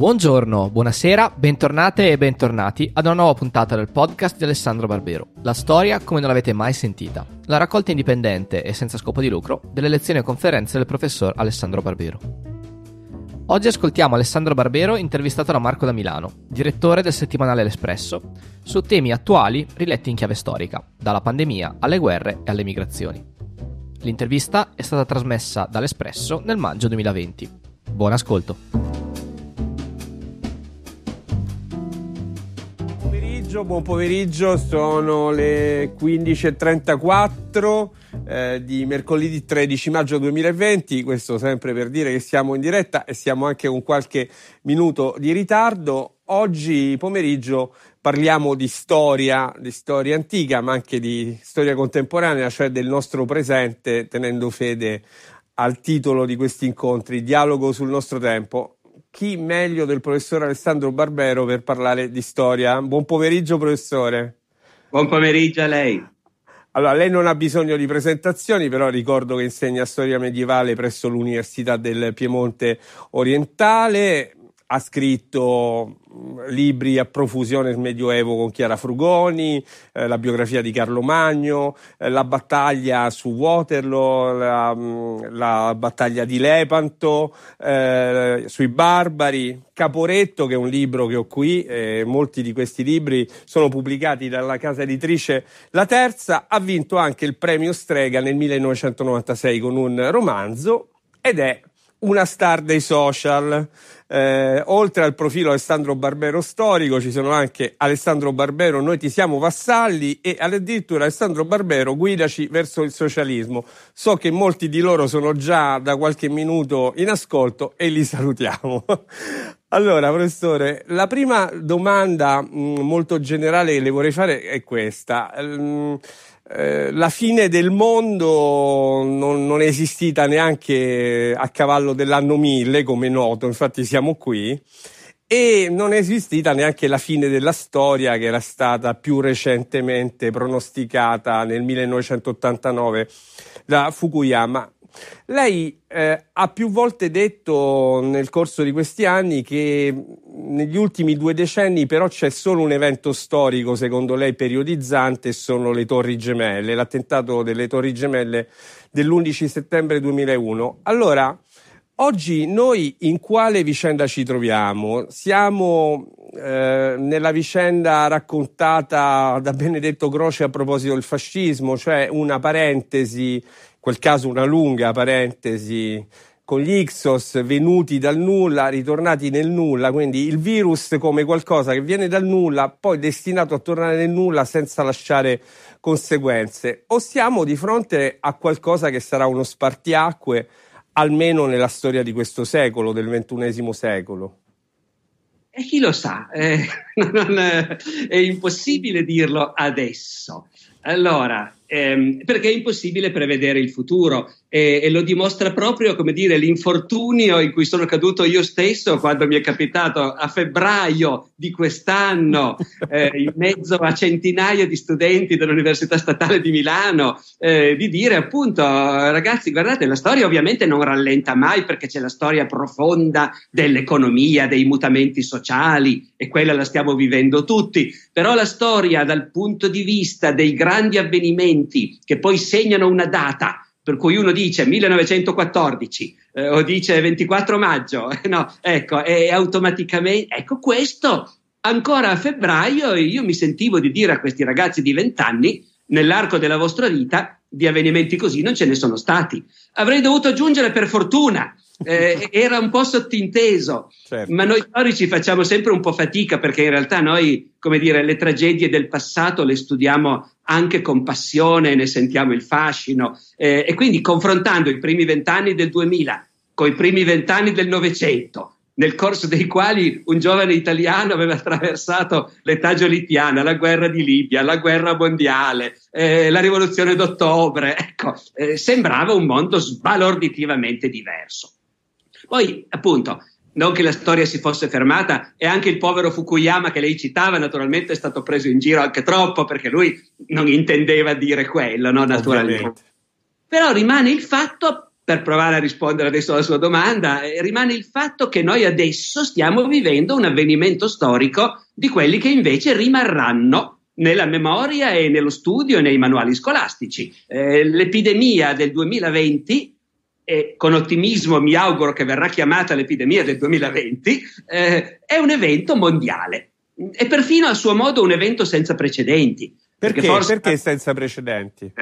Buongiorno, buonasera, bentornate e bentornati ad una nuova puntata del podcast di Alessandro Barbero. La storia come non l'avete mai sentita. La raccolta indipendente e senza scopo di lucro delle lezioni e conferenze del professor Alessandro Barbero. Oggi ascoltiamo Alessandro Barbero intervistato da Marco da Milano, direttore del settimanale L'Espresso, su temi attuali riletti in chiave storica, dalla pandemia alle guerre e alle migrazioni. L'intervista è stata trasmessa dall'Espresso nel maggio 2020. Buon ascolto. Pomeriggio, buon pomeriggio, sono le 15.34 eh, di mercoledì 13 maggio 2020, questo sempre per dire che siamo in diretta e siamo anche con qualche minuto di ritardo. Oggi pomeriggio parliamo di storia, di storia antica, ma anche di storia contemporanea, cioè del nostro presente, tenendo fede al titolo di questi incontri, Dialogo sul nostro tempo. Chi meglio del professor Alessandro Barbero per parlare di storia? Buon pomeriggio, professore. Buon pomeriggio a lei. Allora, lei non ha bisogno di presentazioni, però ricordo che insegna storia medievale presso l'Università del Piemonte Orientale ha scritto libri a profusione del Medioevo con Chiara Frugoni, eh, la biografia di Carlo Magno, eh, la battaglia su Waterloo, la, la battaglia di Lepanto, eh, sui barbari, Caporetto che è un libro che ho qui, molti di questi libri sono pubblicati dalla casa editrice La Terza, ha vinto anche il premio Strega nel 1996 con un romanzo ed è una star dei social. Eh, oltre al profilo Alessandro Barbero storico ci sono anche Alessandro Barbero Noi ti siamo vassalli e addirittura Alessandro Barbero guidaci verso il socialismo. So che molti di loro sono già da qualche minuto in ascolto e li salutiamo. allora, professore, la prima domanda mh, mm, molto generale che le vorrei fare è questa. Mm, eh, la fine del mondo non, non, è esistita neanche a cavallo dell'anno 1000, come è noto, infatti siamo qui, e non è esistita neanche la fine della storia che era stata più recentemente pronosticata nel 1989 da Fukuyama. Lei eh, ha più volte detto nel corso di questi anni che negli ultimi due decenni però c'è solo un evento storico, secondo lei, periodizzante, sono le Torri Gemelle, l'attentato delle Torri Gemelle dell'11 settembre 2001. Allora, oggi noi in quale vicenda ci troviamo? Siamo eh, nella vicenda raccontata da Benedetto Croce a proposito del fascismo, cioè una parentesi quel caso una lunga parentesi con gli Ixos venuti dal nulla, ritornati nel nulla, quindi il virus come qualcosa che viene dal nulla, poi destinato a tornare nel nulla senza lasciare conseguenze, o siamo di fronte a qualcosa che sarà uno spartiacque, almeno nella storia di questo secolo, del ventunesimo secolo? E chi lo sa, eh, non, è impossibile dirlo adesso. Allora, ehm, perché è impossibile prevedere il futuro. E, e, lo dimostra proprio, come dire, l'infortunio in cui sono caduto io stesso quando mi è capitato a febbraio di quest'anno, eh, in mezzo a centinaia di studenti dell'Università Statale di Milano, eh, di dire appunto, ragazzi, guardate, la storia ovviamente non rallenta mai perché c'è la storia profonda dell'economia, dei mutamenti sociali e quella la stiamo vivendo tutti, però la storia dal punto di vista dei grandi avvenimenti che poi segnano una data, per cui uno dice 1914 eh, o dice 24 maggio, no, ecco, e automaticamente, ecco questo, ancora a febbraio io mi sentivo di dire a questi ragazzi di 20 anni, nell'arco della vostra vita, di avvenimenti così non ce ne sono stati. Avrei dovuto aggiungere per fortuna, eh, era un po' sottinteso, certo. ma noi storici facciamo sempre un po' fatica perché in realtà noi, come dire, le tragedie del passato le studiamo anche con passione, ne sentiamo il fascino eh, e quindi confrontando i primi vent'anni del 2000 con i primi vent'anni del Novecento, nel corso dei quali un giovane italiano aveva attraversato l'età giolitiana, la guerra di Libia, la guerra mondiale, eh, la rivoluzione d'ottobre, ecco, eh, sembrava un mondo sbalorditivamente diverso. Poi, appunto, non che la storia si fosse fermata e anche il povero Fukuyama che lei citava naturalmente è stato preso in giro anche troppo perché lui non intendeva dire quello, no? naturalmente. Ovviamente. Però rimane il fatto per provare a rispondere adesso alla sua domanda, eh, rimane il fatto che noi adesso stiamo vivendo un avvenimento storico di quelli che invece rimarranno nella memoria e nello studio e nei manuali scolastici. Eh, l'epidemia del 2020 e con ottimismo mi auguro che verrà chiamata l'epidemia del 2020, eh, è un evento mondiale e perfino a suo modo un evento senza precedenti. Perché, perché, forse... perché senza precedenti?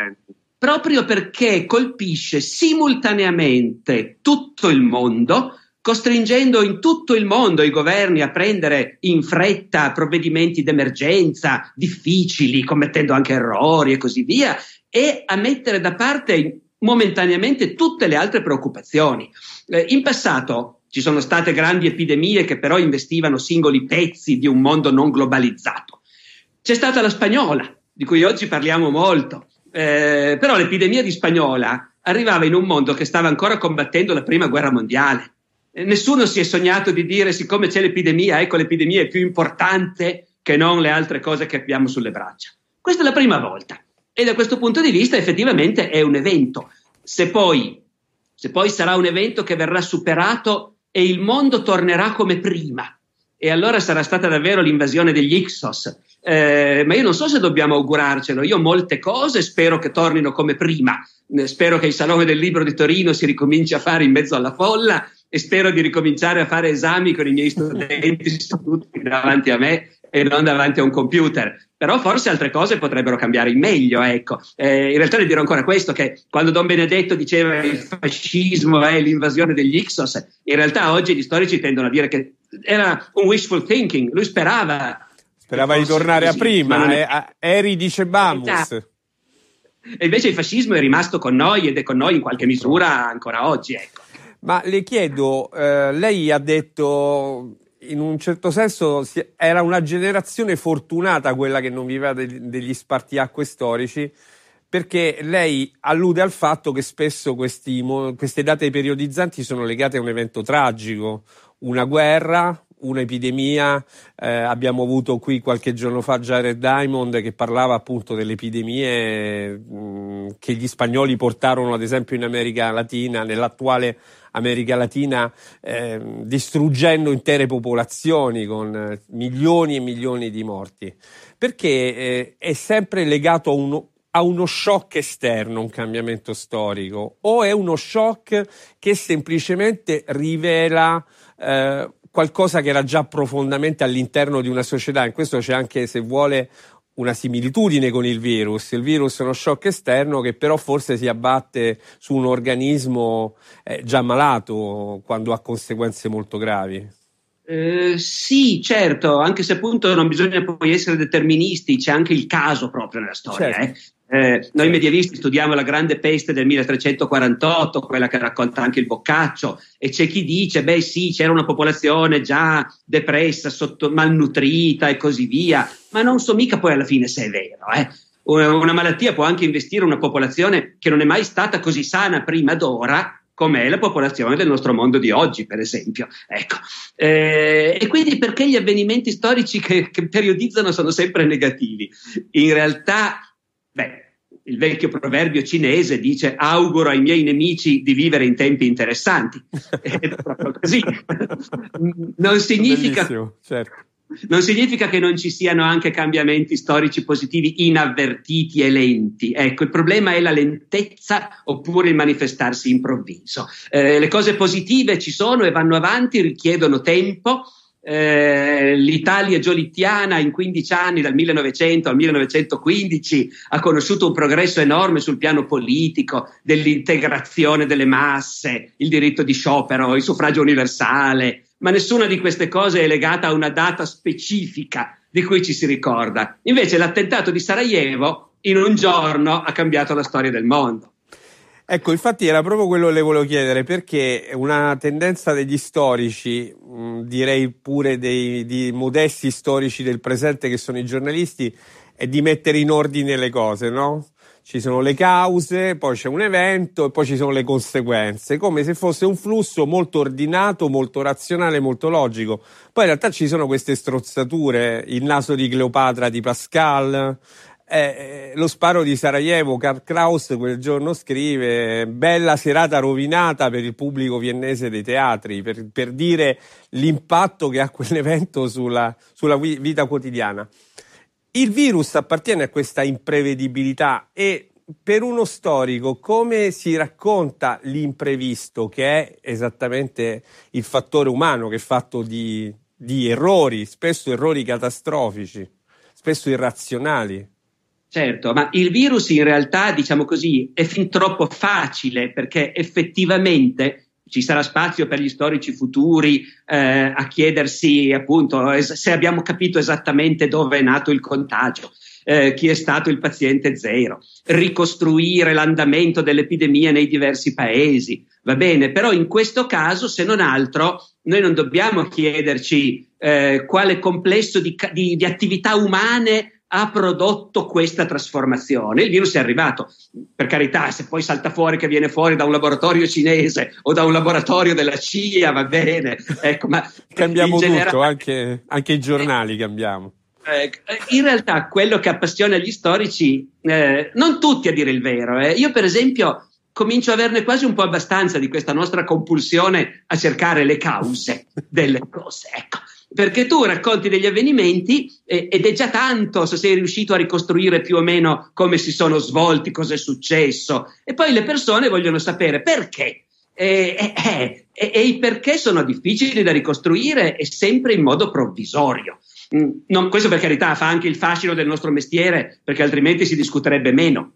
Proprio perché colpisce simultaneamente tutto il mondo, costringendo in tutto il mondo i governi a prendere in fretta provvedimenti d'emergenza difficili, commettendo anche errori e così via, e a mettere da parte momentaneamente tutte le altre preoccupazioni. Eh, in passato ci sono state grandi epidemie che però investivano singoli pezzi di un mondo non globalizzato. C'è stata la spagnola, di cui oggi parliamo molto, eh, però l'epidemia di spagnola arrivava in un mondo che stava ancora combattendo la prima guerra mondiale. Eh, nessuno si è sognato di dire, siccome c'è l'epidemia, ecco l'epidemia è più importante che non le altre cose che abbiamo sulle braccia. Questa è la prima volta. E da questo punto di vista effettivamente è un evento. Se poi, se poi sarà un evento che verrà superato e il mondo tornerà come prima, e allora sarà stata davvero l'invasione degli Ixos. Eh, ma io non so se dobbiamo augurarcelo, io molte cose spero che tornino come prima, eh, spero che il Salone del Libro di Torino si ricominci a fare in mezzo alla folla e spero di ricominciare a fare esami con i miei studenti seduti davanti a me e non davanti a un computer. Però forse altre cose potrebbero cambiare in meglio, ecco. Eh, in realtà le dirò ancora questo, che quando Don Benedetto diceva il fascismo è l'invasione degli Ixos, in realtà oggi gli storici tendono a dire che era un wishful thinking, lui sperava... Sperava di tornare così, a prima, è... eh, eri dice Bamus. E invece il fascismo è rimasto con noi ed è con noi in qualche misura ancora oggi, ecco. Ma le chiedo, eh, lei ha detto in un certo senso era una generazione fortunata quella che non viveva degli spartiacque storici, perché lei allude al fatto che spesso questi, queste date periodizzanti sono legate a un evento tragico, una guerra, un'epidemia. Eh, abbiamo avuto qui qualche giorno fa Jared Diamond che parlava appunto delle epidemie mh, che gli spagnoli portarono ad esempio in America Latina, nell'attuale America Latina, eh, distruggendo intere popolazioni con eh, milioni e milioni di morti, perché eh, è sempre legato a uno, a uno shock esterno, un cambiamento storico, o è uno shock che semplicemente rivela eh, qualcosa che era già profondamente all'interno di una società. In questo c'è anche, se vuole, una similitudine con il virus. Il virus è uno shock esterno che però forse si abbatte su un organismo eh, già malato quando ha conseguenze molto gravi. Eh, sì, certo, anche se appunto non bisogna poi essere deterministi, c'è anche il caso proprio nella storia. Certo. Eh. Eh, noi medievalisti studiamo la grande peste del 1348, quella che racconta anche il Boccaccio, e c'è chi dice, beh sì, c'era una popolazione già depressa, sotto, malnutrita e così via, ma non so mica poi alla fine se è vero. Eh. Una malattia può anche investire una popolazione che non è mai stata così sana prima d'ora, come è la popolazione del nostro mondo di oggi, per esempio. Ecco. Eh, e quindi perché gli avvenimenti storici che, che periodizzano sono sempre negativi? In realtà Beh, il vecchio proverbio cinese dice auguro ai miei nemici di vivere in tempi interessanti. È proprio così. Non significa, certo. Non significa, che non ci siano anche cambiamenti storici positivi inavvertiti e lenti. Ecco, il problema è la lentezza oppure il manifestarsi improvviso. Eh, le cose positive ci sono e vanno avanti, richiedono tempo eh, l'Italia giolittiana in 15 anni, dal 1900 al 1915, ha conosciuto un progresso enorme sul piano politico, dell'integrazione delle masse, il diritto di sciopero, il suffragio universale, ma nessuna di queste cose è legata a una data specifica di cui ci si ricorda. Invece l'attentato di Sarajevo in un giorno ha cambiato la storia del mondo. Ecco, infatti era proprio quello che le volevo chiedere, perché una tendenza degli storici, mh, direi pure dei di modesti storici del presente che sono i giornalisti, è di mettere in ordine le cose, no? Ci sono le cause, poi c'è un evento e poi ci sono le conseguenze, come se fosse un flusso molto ordinato, molto razionale, molto logico. Poi in realtà ci sono queste strozzature, il naso di Cleopatra di Pascal, Eh, lo sparo di Sarajevo, Karl Kraus quel giorno scrive bella serata rovinata per il pubblico viennese dei teatri, per, per dire l'impatto che ha quell'evento sulla, sulla vita quotidiana. Il virus appartiene a questa imprevedibilità e per uno storico come si racconta l'imprevisto, che è esattamente il fattore umano che è fatto di, di errori, spesso errori catastrofici, spesso irrazionali? Certo, ma il virus in realtà, diciamo così, è fin troppo facile perché effettivamente ci sarà spazio per gli storici futuri eh, a chiedersi appunto es- se abbiamo capito esattamente dove è nato il contagio. Eh, chi è stato il paziente zero, ricostruire l'andamento dell'epidemia nei diversi paesi, va bene, però in questo caso, se non altro, noi non dobbiamo chiederci eh, quale complesso di, di, di attività umane ha prodotto questa trasformazione. Il virus è arrivato, per carità, se poi salta fuori che viene fuori da un laboratorio cinese o da un laboratorio della CIA, va bene. Ecco, ma cambiamo in generale... tutto, anche, anche, i giornali cambiamo. Eh, in realtà quello che appassiona gli storici, eh, non tutti a dire il vero, eh. io per esempio comincio a averne quasi un po' abbastanza di questa nostra compulsione a cercare le cause delle cose. Ecco perché tu racconti degli avvenimenti eh, ed è già tanto se sei riuscito a ricostruire più o meno come si sono svolti, cosa è successo, e poi le persone vogliono sapere perché. Eh, eh, e i perché sono difficili da ricostruire e sempre in modo provvisorio. Mm, non, questo per carità fa anche il fascino del nostro mestiere, perché altrimenti si discuterebbe meno.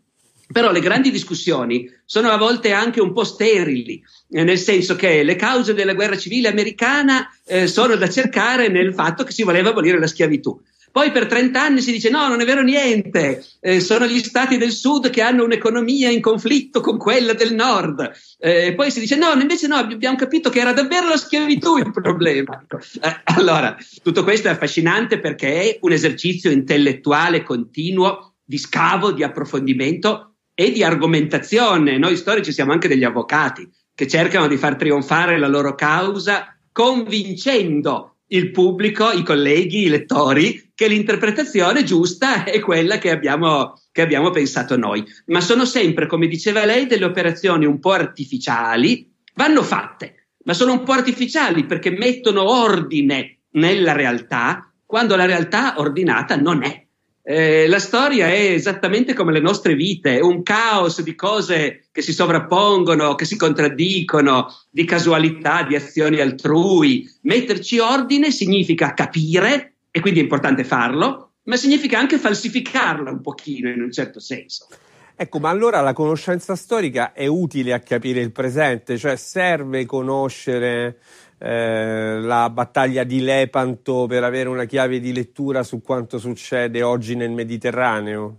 Però le grandi discussioni sono a volte anche un po' sterili, eh, nel senso che le cause della guerra civile americana eh, sono da cercare nel fatto che si voleva abolire la schiavitù. Poi per 30 anni si dice no, non è vero niente, eh, sono gli stati del sud che hanno un'economia in conflitto con quella del nord. Eh, poi si dice no, invece no, abbiamo capito che era davvero la schiavitù il problema. Eh, allora, tutto questo è affascinante perché è un esercizio intellettuale continuo di scavo, di approfondimento e di argomentazione. Noi storici siamo anche degli avvocati che cercano di far trionfare la loro causa convincendo il pubblico, i colleghi, i lettori che l'interpretazione giusta è quella che abbiamo, che abbiamo pensato noi. Ma sono sempre, come diceva lei, delle operazioni un po' artificiali, vanno fatte, ma sono un po' artificiali perché mettono ordine nella realtà quando la realtà ordinata non è. Eh, la storia è esattamente come le nostre vite, un caos di cose che si sovrappongono, che si contraddicono, di casualità, di azioni altrui. Metterci ordine significa capire, e quindi è importante farlo, ma significa anche falsificarla un pochino in un certo senso. Ecco, ma allora la conoscenza storica è utile a capire il presente, cioè serve conoscere eh, la battaglia di Lepanto per avere una chiave di lettura su quanto succede oggi nel Mediterraneo?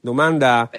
Domanda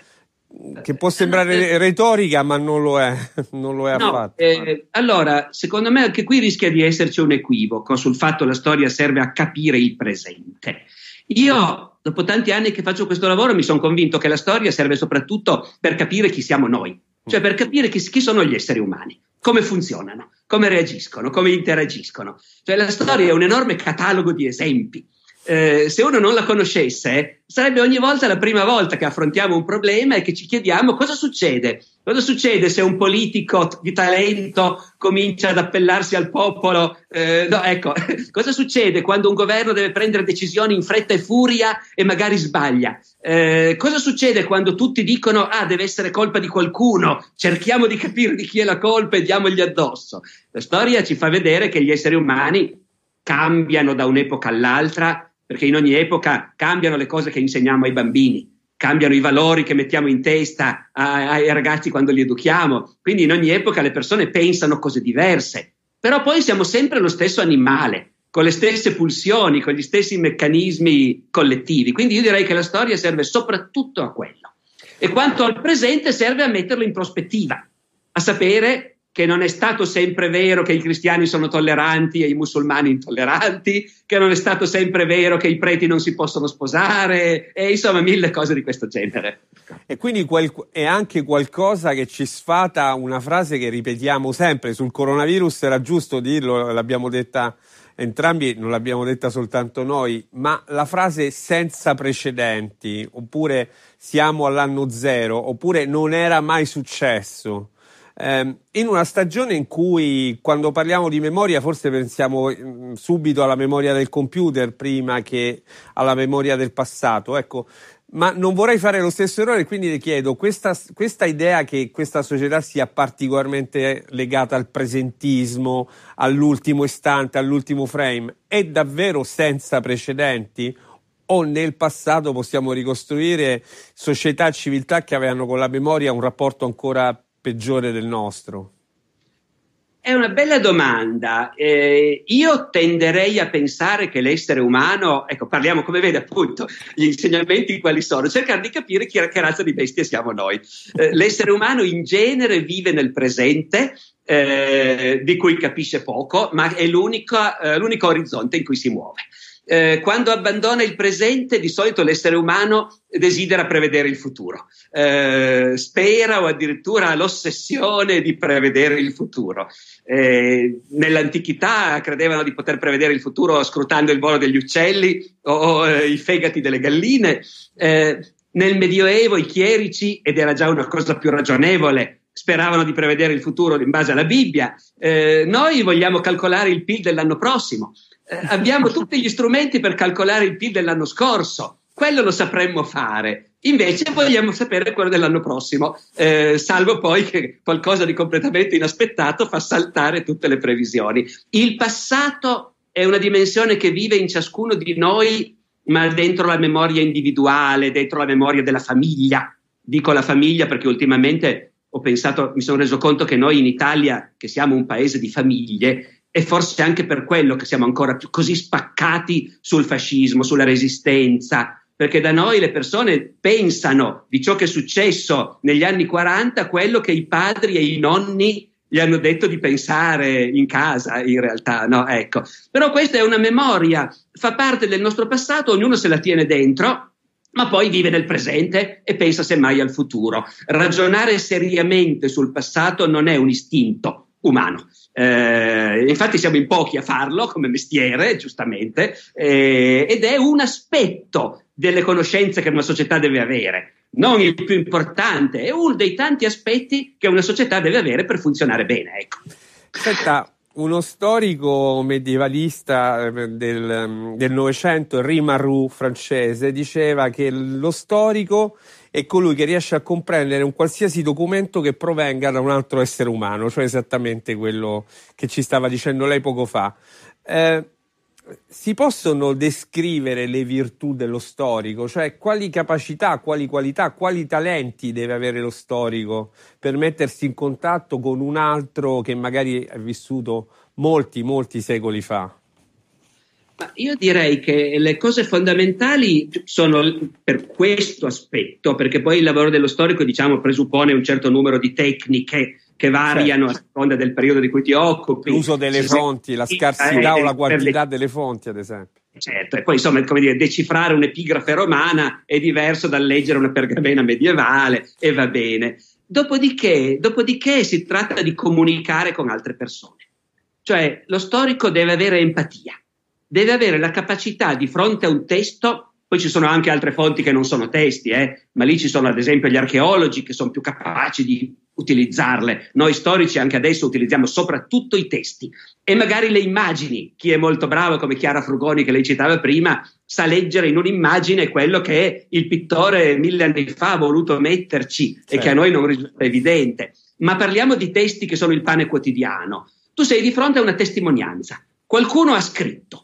che può sembrare eh, retorica, ma non lo è, non lo è no, affatto. Eh, allora, secondo me anche qui rischia di esserci un equivoco sul fatto che la storia serve a capire il presente. Io, dopo tanti anni che faccio questo lavoro, mi sono convinto che la storia serve soprattutto per capire chi siamo noi, cioè per capire chi, chi sono gli esseri umani come funzionano, come reagiscono, come interagiscono. Cioè la storia è un enorme catalogo di esempi. Eh, se uno non la conoscesse, sarebbe ogni volta la prima volta che affrontiamo un problema e che ci chiediamo cosa succede. Cosa succede se un politico di talento comincia ad appellarsi al popolo? Eh, no, ecco, cosa succede quando un governo deve prendere decisioni in fretta e furia e magari sbaglia? Eh, cosa succede quando tutti dicono ah deve essere colpa di qualcuno, cerchiamo di capire di chi è la colpa e diamogli addosso? La storia ci fa vedere che gli esseri umani cambiano da un'epoca all'altra perché in ogni epoca cambiano le cose che insegniamo ai bambini, cambiano i valori che mettiamo in testa ai ragazzi quando li educhiamo, quindi in ogni epoca le persone pensano cose diverse, però poi siamo sempre lo stesso animale, con le stesse pulsioni, con gli stessi meccanismi collettivi, quindi io direi che la storia serve soprattutto a quello. E quanto al presente serve a metterlo in prospettiva, a sapere che non è stato sempre vero che i cristiani sono tolleranti e i musulmani intolleranti, che non è stato sempre vero che i preti non si possono sposare, e insomma mille cose di questo genere. E quindi qual- è anche qualcosa che ci sfata una frase che ripetiamo sempre sul coronavirus, era giusto dirlo, l'abbiamo detta entrambi non l'abbiamo detta soltanto noi, ma la frase senza precedenti, oppure siamo all'anno zero, oppure non era mai successo. Eh, in una stagione in cui quando parliamo di memoria forse pensiamo mm, subito alla memoria del computer prima che alla memoria del passato, ecco, ma non vorrei fare lo stesso errore, quindi le chiedo, questa, questa, idea che questa società sia particolarmente legata al presentismo, all'ultimo istante, all'ultimo frame, è davvero senza precedenti? O nel passato possiamo ricostruire società e civiltà che avevano con la memoria un rapporto ancora peggiore del nostro? È una bella domanda. Eh, io tenderei a pensare che l'essere umano, ecco, parliamo come vede appunto gli insegnamenti quali sono, cercare di capire chi, che razza di bestia siamo noi. Eh, l'essere umano in genere vive nel presente, eh, di cui capisce poco, ma è eh, l'unico orizzonte in cui si muove. Eh, quando abbandona il presente, di solito l'essere umano desidera prevedere il futuro, eh, spera o addirittura ha l'ossessione di prevedere il futuro. Eh, nell'antichità credevano di poter prevedere il futuro scrutando il volo degli uccelli o, o eh, i fegati delle galline. Eh, nel Medioevo i chierici, ed era già una cosa più ragionevole, speravano di prevedere il futuro in base alla Bibbia. Eh, noi vogliamo calcolare il PIL dell'anno prossimo eh, abbiamo tutti gli strumenti per calcolare il PIL dell'anno scorso, quello lo sapremmo fare. Invece vogliamo sapere quello dell'anno prossimo, eh, salvo poi che qualcosa di completamente inaspettato fa saltare tutte le previsioni. Il passato è una dimensione che vive in ciascuno di noi, ma dentro la memoria individuale, dentro la memoria della famiglia. Dico la famiglia perché ultimamente ho pensato, mi sono reso conto che noi in Italia, che siamo un paese di famiglie, e forse anche per quello che siamo ancora così spaccati sul fascismo, sulla resistenza, perché da noi le persone pensano di ciò che è successo negli anni 40 quello che i padri e i nonni gli hanno detto di pensare in casa, in realtà, no? Ecco. Però questa è una memoria, fa parte del nostro passato, ognuno se la tiene dentro, ma poi vive nel presente e pensa semmai al futuro. Ragionare seriamente sul passato non è un istinto umano, eh, infatti siamo in pochi a farlo come mestiere, giustamente, eh, ed è un aspetto delle conoscenze che una società deve avere, non il più importante, è uno dei tanti aspetti che una società deve avere per funzionare bene. Ecco. Senta, uno storico medievalista eh, del Novecento, Rimaru francese, diceva che lo storico è colui che riesce a comprendere un qualsiasi documento che provenga da un altro essere umano, cioè esattamente quello che ci stava dicendo lei poco fa. Eh, si possono descrivere le virtù dello storico, cioè quali capacità, quali qualità, quali talenti deve avere lo storico per mettersi in contatto con un altro che magari è vissuto molti, molti secoli fa? Io direi che le cose fondamentali sono per questo aspetto, perché poi il lavoro dello storico diciamo, presuppone un certo numero di tecniche che variano certo. a seconda del periodo di cui ti occupi. L'uso delle fonti, la scarsità eh, o la quantità le... delle fonti, ad esempio. Certo, e poi insomma, come dire, decifrare un'epigrafe romana è diverso dal leggere una pergamena medievale e va bene. Dopodiché, dopodiché si tratta di comunicare con altre persone. Cioè, lo storico deve avere empatia deve avere la capacità di fronte a un testo, poi ci sono anche altre fonti che non sono testi, eh, ma lì ci sono ad esempio gli archeologi che sono più capaci di utilizzarle. Noi storici anche adesso utilizziamo soprattutto i testi e magari le immagini. Chi è molto bravo come Chiara Frugoni che lei citava prima sa leggere in un'immagine quello che il pittore mille anni fa ha voluto metterci certo. e che a noi non risulta evidente. Ma parliamo di testi che sono il pane quotidiano. Tu sei di fronte a una testimonianza. Qualcuno ha scritto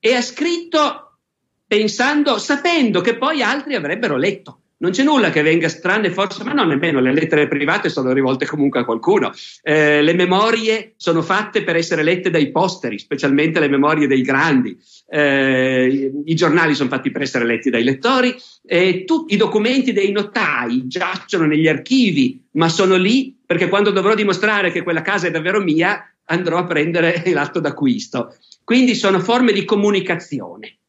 e ha scritto pensando, sapendo che poi altri avrebbero letto. Non c'è nulla che venga strano, forse, ma non nemmeno le lettere private sono rivolte comunque a qualcuno. Eh, le memorie sono fatte per essere lette dai posteri, specialmente le memorie dei grandi. Eh, I giornali sono fatti per essere letti dai lettori. Eh, tutti i documenti dei notai giacciono negli archivi, ma sono lì perché quando dovrò dimostrare che quella casa è davvero mia, andrò a prendere l'atto d'acquisto. Quindi sono forme di comunicazione.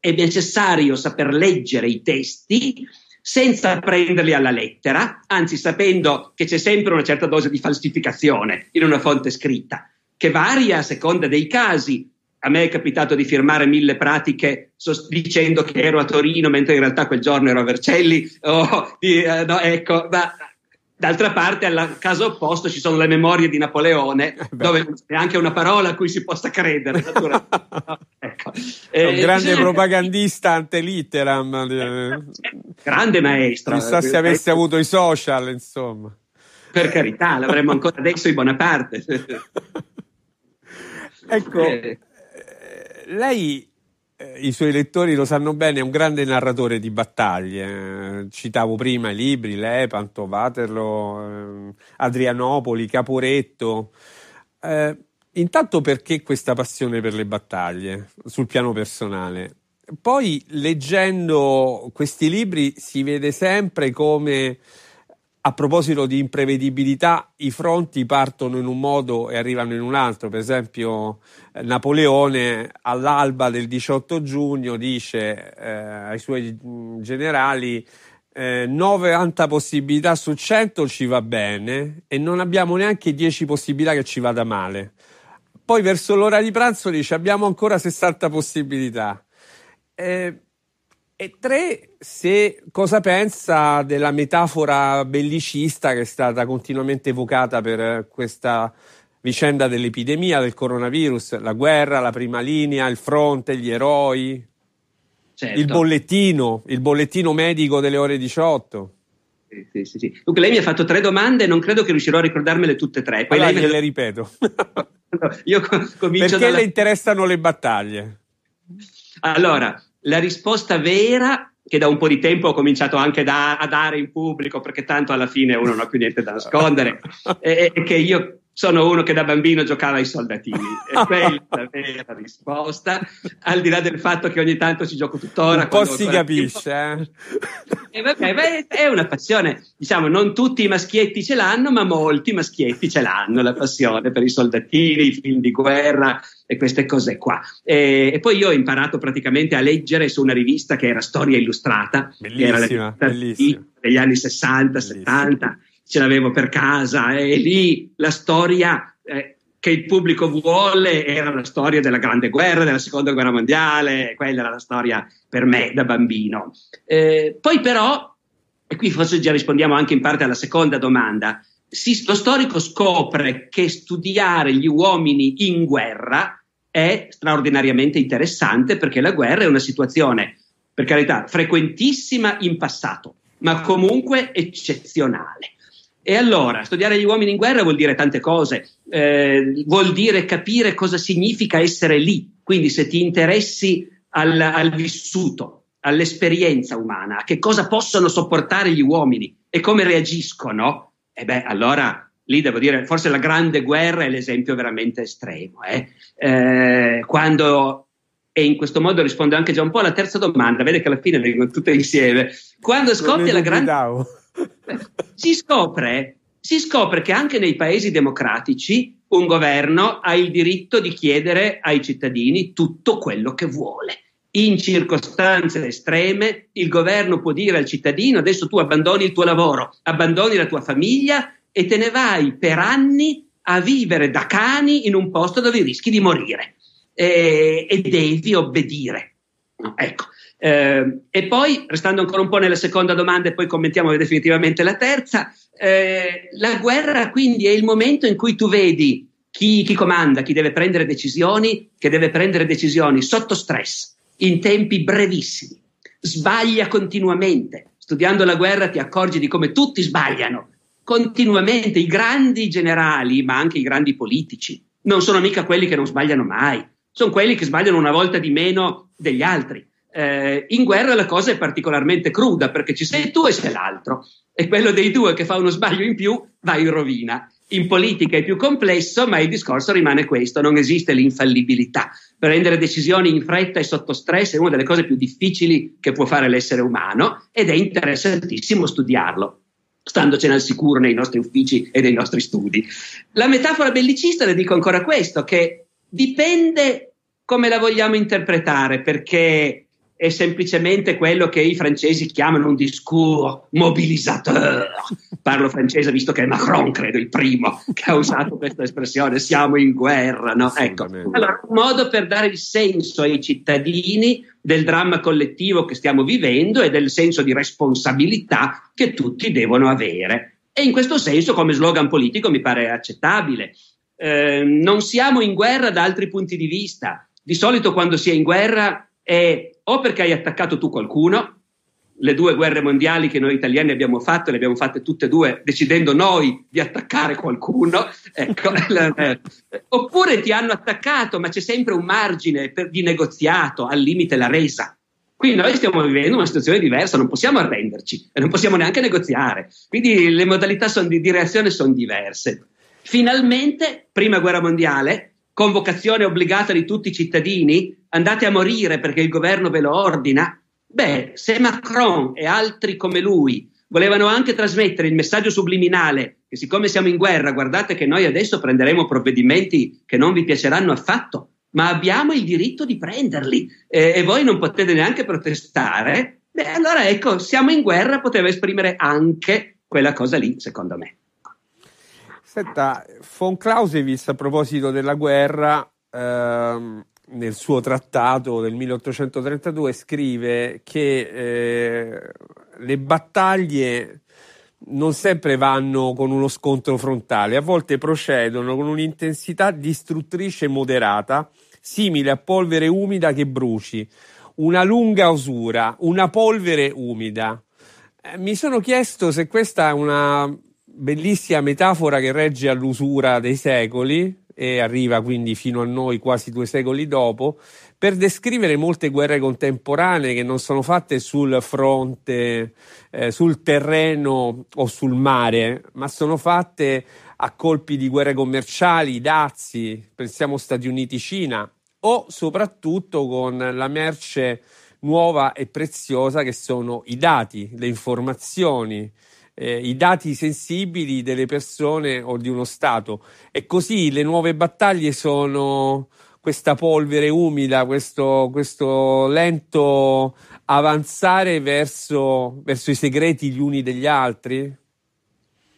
È necessario saper leggere i testi senza prenderli alla lettera, anzi sapendo che c'è sempre una certa dose di falsificazione in una fonte scritta, che varia a seconda dei casi. a me è capitato di firmare mille pratiche dicendo che ero a Torino mentre in realtà quel giorno ero a Vercelli. Oh, no, ecco, ma D'altra parte, al caso opposto, ci sono le memorie di Napoleone, eh dove c'è anche una parola a cui si possa credere. ecco. È un eh, grande propagandista ante litteram. Eh, grande maestro. Chissà se avesse avuto i social, insomma. Per carità, l'avremmo ancora adesso in buona parte. ecco, eh. lei eh, i suoi lettori lo sanno bene, è un grande narratore di battaglie. Eh, citavo prima i libri, Lepanto, Waterloo, eh, Adrianopoli, Caporetto. Eh, intanto perché questa passione per le battaglie sul piano personale? Poi leggendo questi libri si vede sempre come a proposito di imprevedibilità, i fronti partono in un modo e arrivano in un altro. Per esempio, eh, Napoleone all'alba del 18 giugno dice eh, ai suoi mm, generali eh, 90 possibilità su 100 ci va bene e non abbiamo neanche 10 possibilità che ci vada male. Poi verso l'ora di pranzo dice abbiamo ancora 60 possibilità. Eh, e tre, se cosa pensa della metafora bellicista che è stata continuamente evocata per questa vicenda dell'epidemia del coronavirus, la guerra, la prima linea, il fronte, gli eroi, certo. il bollettino, il bollettino medico delle ore 18. Sì, sì, sì. Dunque, lei mi ha fatto tre domande, non credo che riuscirò a ricordarmele tutte e tre. Poi allora lei me le ripeto. Io comincio Perché dalla... le interessano le battaglie? Allora, la risposta vera che da un po' di tempo ho cominciato anche da, a dare in pubblico, perché tanto alla fine uno non ha più niente da nascondere, è, è che io sono uno che da bambino giocava ai soldatini. E quella è la vera risposta, al di là del fatto che ogni tanto ci gioco tuttora. Un po' si capisce, eh? E vabbè, beh, è una passione, diciamo, non tutti i maschietti ce l'hanno, ma molti maschietti ce l'hanno, la passione per i soldatini, i film di guerra e queste cose qua. E, e poi io ho imparato praticamente a leggere su una rivista che era Storia Illustrata, bellissima, che era la bellissima. degli anni 60, bellissima. 70 ce l'avevo per casa e lì la storia eh, che il pubblico vuole era la storia della grande guerra, della seconda guerra mondiale, quella era la storia per me da bambino. Eh, poi però, e qui forse già rispondiamo anche in parte alla seconda domanda, si, lo storico scopre che studiare gli uomini in guerra è straordinariamente interessante perché la guerra è una situazione, per carità, frequentissima in passato, ma comunque eccezionale. E allora, studiare gli uomini in guerra vuol dire tante cose, eh, vuol dire capire cosa significa essere lì, quindi se ti interessi al, al vissuto, all'esperienza umana, a che cosa possono sopportare gli uomini e come reagiscono, e beh, allora lì devo dire, forse la grande guerra è l'esempio veramente estremo. Eh? Eh, quando, e in questo modo rispondo anche già un po' alla terza domanda, vede che alla fine vengono tutte insieme. Quando scoppia la grande si scopre, si scopre che anche nei paesi democratici un governo ha il diritto di chiedere ai cittadini tutto quello che vuole. In circostanze estreme il governo può dire al cittadino adesso tu abbandoni il tuo lavoro, abbandoni la tua famiglia e te ne vai per anni a vivere da cani in un posto dove rischi di morire e, e devi obbedire. Ecco, eh, e poi, restando ancora un po' nella seconda domanda e poi commentiamo definitivamente la terza, eh, la guerra quindi è il momento in cui tu vedi chi, chi, comanda, chi deve prendere decisioni, che deve prendere decisioni sotto stress, in tempi brevissimi, sbaglia continuamente. Studiando la guerra ti accorgi di come tutti sbagliano continuamente, i grandi generali, ma anche i grandi politici, non sono mica quelli che non sbagliano mai, sono quelli che sbagliano una volta di meno degli altri. Eh, in guerra la cosa è particolarmente cruda perché ci sei tu e c'è l'altro e quello dei due che fa uno sbaglio in più va in rovina. In politica è più complesso, ma il discorso rimane questo, non esiste l'infallibilità. Prendere decisioni in fretta e sotto stress è una delle cose più difficili che può fare l'essere umano ed è interessantissimo studiarlo, standocene al sicuro nei nostri uffici e nei nostri studi. La metafora bellicista le dico ancora questo, che dipende come la vogliamo interpretare, perché è semplicemente quello che i francesi chiamano un discours mobilisateur. Parlo francese visto che è Macron, credo, il primo che ha usato questa espressione, siamo in guerra. No? Ecco. Allora, un modo per dare il senso ai cittadini del dramma collettivo che stiamo vivendo e del senso di responsabilità che tutti devono avere. E in questo senso, come slogan politico, mi pare accettabile. Eh, non siamo in guerra da altri punti di vista. Di solito quando si è in guerra è o perché hai attaccato tu qualcuno, le due guerre mondiali che noi italiani abbiamo fatto, le abbiamo fatte tutte e due decidendo noi di attaccare qualcuno, ecco, oppure ti hanno attaccato, ma c'è sempre un margine per, di negoziato, al limite la resa. Qui noi stiamo vivendo una situazione diversa, non possiamo arrenderci e non possiamo neanche negoziare. Quindi le modalità di, di reazione sono diverse. Finalmente, prima guerra mondiale, convocazione obbligata di tutti i cittadini, andate a morire perché il governo ve lo ordina, beh, se Macron e altri come lui volevano anche trasmettere il messaggio subliminale che siccome siamo in guerra, guardate che noi adesso prenderemo provvedimenti che non vi piaceranno affatto, ma abbiamo il diritto di prenderli eh, e voi non potete neanche protestare, beh, allora ecco, siamo in guerra, poteva esprimere anche quella cosa lì, secondo me. Senta, von Clausewitz a proposito della guerra, ehm, nel suo trattato del 1832 scrive che eh, le battaglie non sempre vanno con uno scontro frontale, a volte procedono con un'intensità distruttrice moderata, simile a polvere umida che bruci, una lunga usura, una polvere umida. Eh, mi sono chiesto se questa è una bellissima metafora che regge all'usura dei secoli e arriva quindi fino a noi quasi due secoli dopo, per descrivere molte guerre contemporanee che non sono fatte sul fronte, eh, sul terreno o sul mare, ma sono fatte a colpi di guerre commerciali, dazi, pensiamo Stati Uniti-Cina, o soprattutto con la merce nuova e preziosa che sono i dati, le informazioni, eh, i dati sensibili delle persone o di uno Stato. E così le nuove battaglie sono questa polvere umida, questo, questo lento avanzare verso, verso i segreti gli uni degli altri?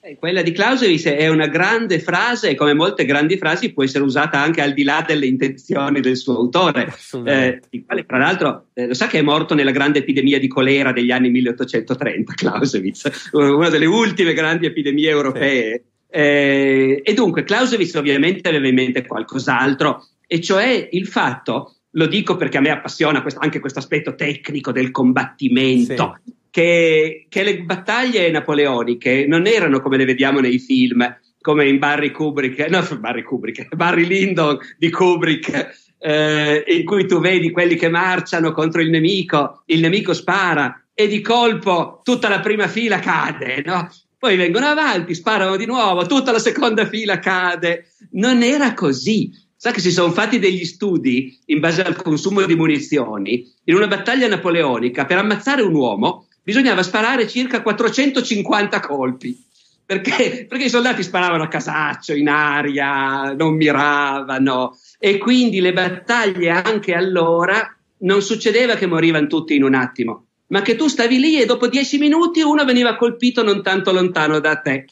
Eh, quella di Clausewitz è una grande frase e come molte grandi frasi può essere usata anche al di là delle intenzioni del suo autore, eh, il quale tra l'altro eh, lo sa che è morto nella grande epidemia di colera degli anni 1830, Clausewitz, una delle ultime grandi epidemie europee. Sì. Eh, e dunque Clausewitz ovviamente aveva in mente qualcos'altro, e cioè il fatto, lo dico perché a me appassiona questo, anche questo aspetto tecnico del combattimento. Sì che, che le battaglie napoleoniche non erano come le vediamo nei film, come in Barry Kubrick, no, Barry Kubrick, Barry Lyndon di Kubrick, eh, in cui tu vedi quelli che marciano contro il nemico, il nemico spara e di colpo tutta la prima fila cade, no? Poi vengono avanti, sparano di nuovo, tutta la seconda fila cade. Non era così. Sa che si sono fatti degli studi in base al consumo di munizioni. In una battaglia napoleonica, per ammazzare un uomo, bisognava sparare circa 450 colpi. Perché? Perché i soldati sparavano a casaccio, in aria, non miravano e quindi le battaglie anche allora non succedeva che morivano tutti in un attimo, ma che tu stavi lì e dopo dieci minuti uno veniva colpito non tanto lontano da te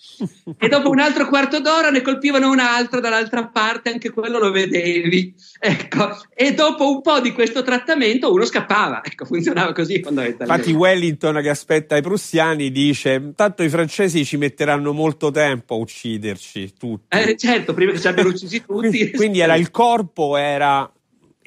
e dopo un altro quarto d'ora ne colpivano un altro dall'altra parte, anche quello lo vedevi. Ecco, e dopo un po' di questo trattamento uno scappava. Ecco, funzionava così fondamentalmente. Infatti Wellington che aspetta i prussiani dice tanto i francesi ci metteranno molto tempo a ucciderci tutti. Eh, certo, prima che ci abbiano uccisi tutti. quindi, quindi era il corpo era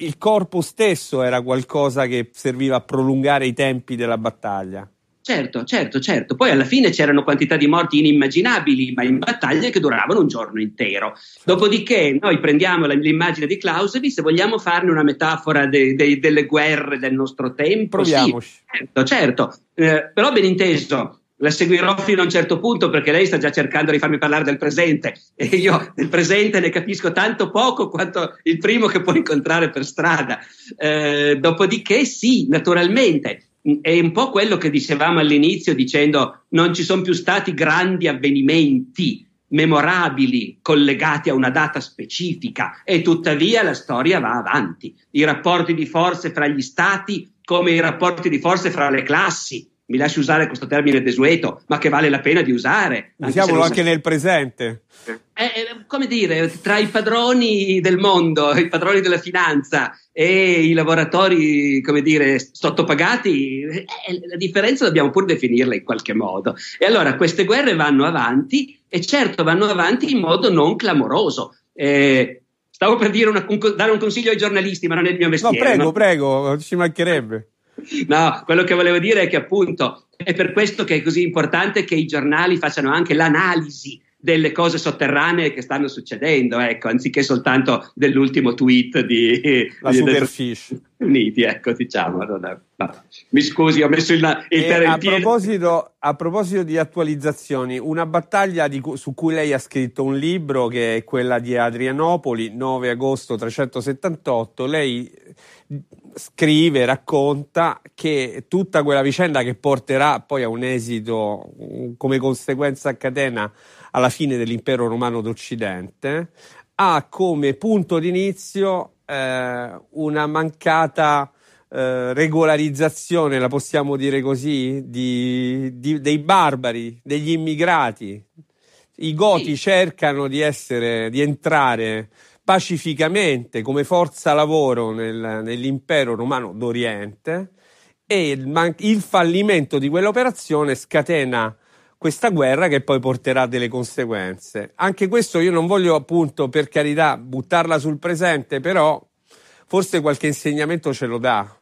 il corpo stesso era qualcosa che serviva a prolungare i tempi della battaglia. Certo, certo, certo. Poi alla fine c'erano quantità di morti inimmaginabili, ma in battaglie che duravano un giorno intero. Dopodiché noi prendiamo l'immagine di Clausewitz e vogliamo farne una metafora de, de, delle guerre del nostro tempo. Proviamoci. Sì, certo, certo. Eh, però ben inteso, la seguirò fino a un certo punto perché lei sta già cercando di farmi parlare del presente e io del presente ne capisco tanto poco quanto il primo che può incontrare per strada. Eh, dopodiché sì, naturalmente, è un po' quello che dicevamo all'inizio dicendo non ci sono più stati grandi avvenimenti memorabili collegati a una data specifica e tuttavia la storia va avanti. I rapporti di forze fra gli stati come i rapporti di forze fra le classi, mi lasci usare questo termine desueto, ma che vale la pena di usare. Usiamolo anche, anche nel presente. Eh, eh, come dire, tra i padroni del mondo, i padroni della finanza e i lavoratori, come dire, sottopagati, eh, la differenza dobbiamo pur definirla in qualche modo. E allora queste guerre vanno avanti e certo vanno avanti in modo non clamoroso. Eh, stavo per una, un, dare un consiglio ai giornalisti, ma non è il mio mestiere. No, prego, no? prego, ci mancherebbe. No, quello che volevo dire è che appunto è per questo che è così importante che i giornali facciano anche l'analisi delle cose sotterranee che stanno succedendo, ecco, anziché soltanto dell'ultimo tweet di la di, Superfish Uniti, ecco, diciamo. Mi scusi, ho messo il, il eh, a, proposito, a proposito di attualizzazioni, una battaglia di, su cui lei ha scritto un libro che è quella di Adrianopoli, 9 agosto 378. Lei scrive, racconta che tutta quella vicenda che porterà poi a un esito come conseguenza a catena alla fine dell'impero romano d'Occidente ha come punto d'inizio eh, una mancata eh, regolarizzazione, la possiamo dire così, di, di, dei barbari, degli immigrati. I goti sì. cercano di essere, di entrare pacificamente come forza lavoro nel, nell'impero romano d'Oriente e il, il fallimento di quell'operazione scatena questa guerra che poi porterà delle conseguenze. Anche questo io non voglio appunto per carità buttarla sul presente, però forse qualche insegnamento ce lo dà.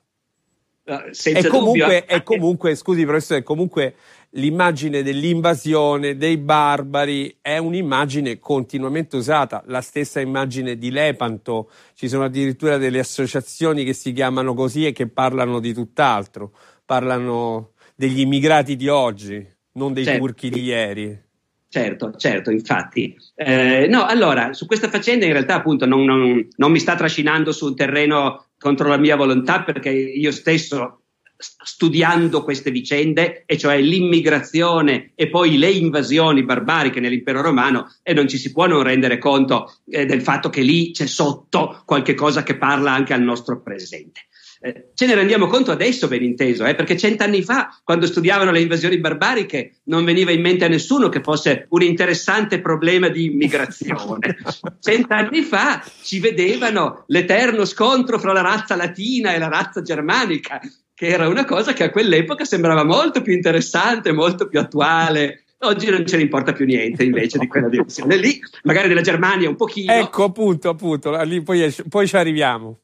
Uh, e comunque, e comunque, scusi professore, comunque l'immagine dell'invasione, dei barbari, è un'immagine continuamente usata, la stessa immagine di Lepanto, ci sono addirittura delle associazioni che si chiamano così e che parlano di tutt'altro, parlano degli immigrati di oggi, non dei certo. turchi di ieri. Certo, certo, infatti. Eh, no, allora, su questa faccenda in realtà appunto non, non, non mi sta trascinando su un terreno contro la mia volontà perché io stesso studiando queste vicende, e cioè l'immigrazione e poi le invasioni barbariche nell'impero romano, e non ci si può non rendere conto eh, del fatto che lì c'è sotto qualche cosa che parla anche al nostro presente. Eh, ce ne rendiamo conto adesso, ben inteso, eh, perché cent'anni fa, quando studiavano le invasioni barbariche, non veniva in mente a nessuno che fosse un interessante problema di immigrazione. cent'anni fa ci vedevano l'eterno scontro fra la razza latina e la razza germanica, che era una cosa che a quell'epoca sembrava molto più interessante, molto più attuale. Oggi non ce ne importa più niente invece di quella direzione lì, magari della Germania un pochino. Ecco, appunto, appunto, lì poi, poi ci arriviamo.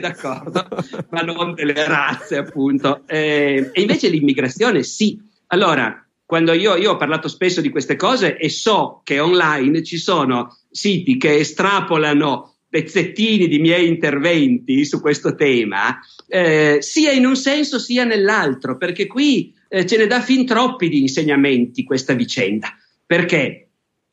D'accordo, ma non delle razze, appunto. Eh, e invece l'immigrazione sì. Allora, quando io, io, ho parlato spesso di queste cose e so che online ci sono siti che estrapolano pezzettini di miei interventi su questo tema, eh, sia in un senso sia nell'altro, perché qui eh, ce ne dà fin troppi di insegnamenti questa vicenda. Perché?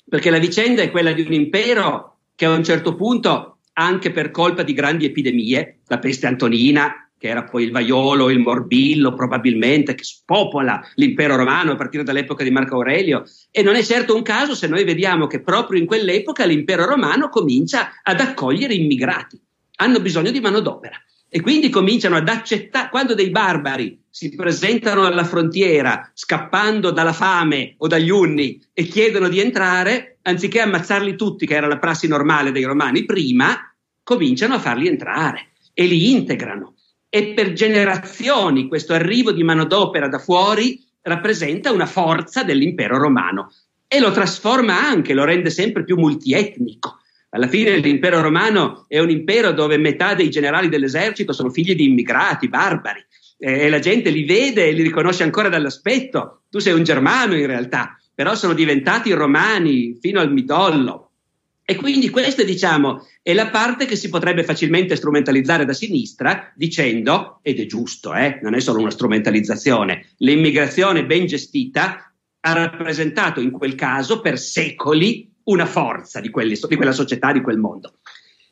Perché la vicenda è quella di un impero che a un certo punto, anche per colpa di grandi epidemie, la peste antonina, che era poi il vaiolo, il morbillo probabilmente, che spopola l'impero romano a partire dall'epoca di Marco Aurelio. E non è certo un caso se noi vediamo che proprio in quell'epoca l'impero romano comincia ad accogliere immigrati. Hanno bisogno di manodopera. E quindi cominciano ad accettare, quando dei barbari si presentano alla frontiera scappando dalla fame o dagli unni e chiedono di entrare, anziché ammazzarli tutti, che era la prassi normale dei romani prima, cominciano a farli entrare e li integrano e per generazioni questo arrivo di manodopera da fuori rappresenta una forza dell'impero romano e lo trasforma anche, lo rende sempre più multietnico. Alla fine l'impero romano è un impero dove metà dei generali dell'esercito sono figli di immigrati, barbari, e la gente li vede e li riconosce ancora dall'aspetto. Tu sei un germano in realtà, però sono diventati romani fino al midollo. E quindi questa, diciamo, è la parte che si potrebbe facilmente strumentalizzare da sinistra dicendo, ed è giusto, eh, non è solo una strumentalizzazione, l'immigrazione ben gestita ha rappresentato in quel caso per secoli una forza di, quelli, di quella società, di quel mondo.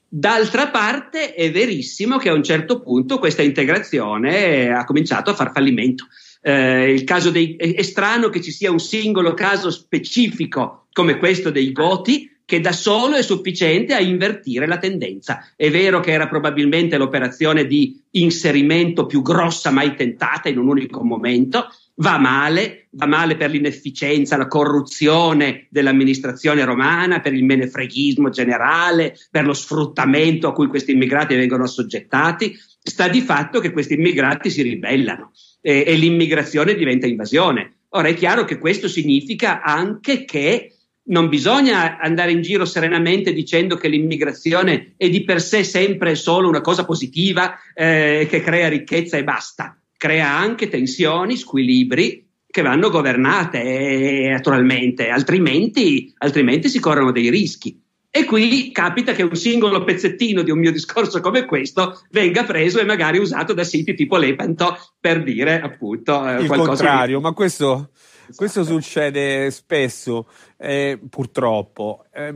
D'altra parte è verissimo che a un certo punto questa integrazione ha cominciato a far fallimento. Eh, dei, è strano che ci sia un singolo caso specifico come questo dei Goti, che da solo è sufficiente a invertire la tendenza. È vero che era probabilmente l'operazione di inserimento più grossa mai tentata in un unico momento, va male, va male per l'inefficienza, la corruzione dell'amministrazione romana, per il menefreghismo generale, per lo sfruttamento a cui questi immigrati vengono assoggettati. Sta di fatto che questi immigrati si ribellano e, e l'immigrazione diventa invasione. Ora è chiaro che questo significa anche che non bisogna andare in giro serenamente dicendo che l'immigrazione è di per sé sempre solo una cosa positiva eh, che crea ricchezza e basta. Crea anche tensioni, squilibri che vanno governate eh, naturalmente, altrimenti, altrimenti si corrono dei rischi. E qui capita che un singolo pezzettino di un mio discorso come questo venga preso e magari usato da siti tipo Lepanto per dire appunto eh, il contrario, di... ma questo, questo succede spesso, eh, purtroppo. Eh,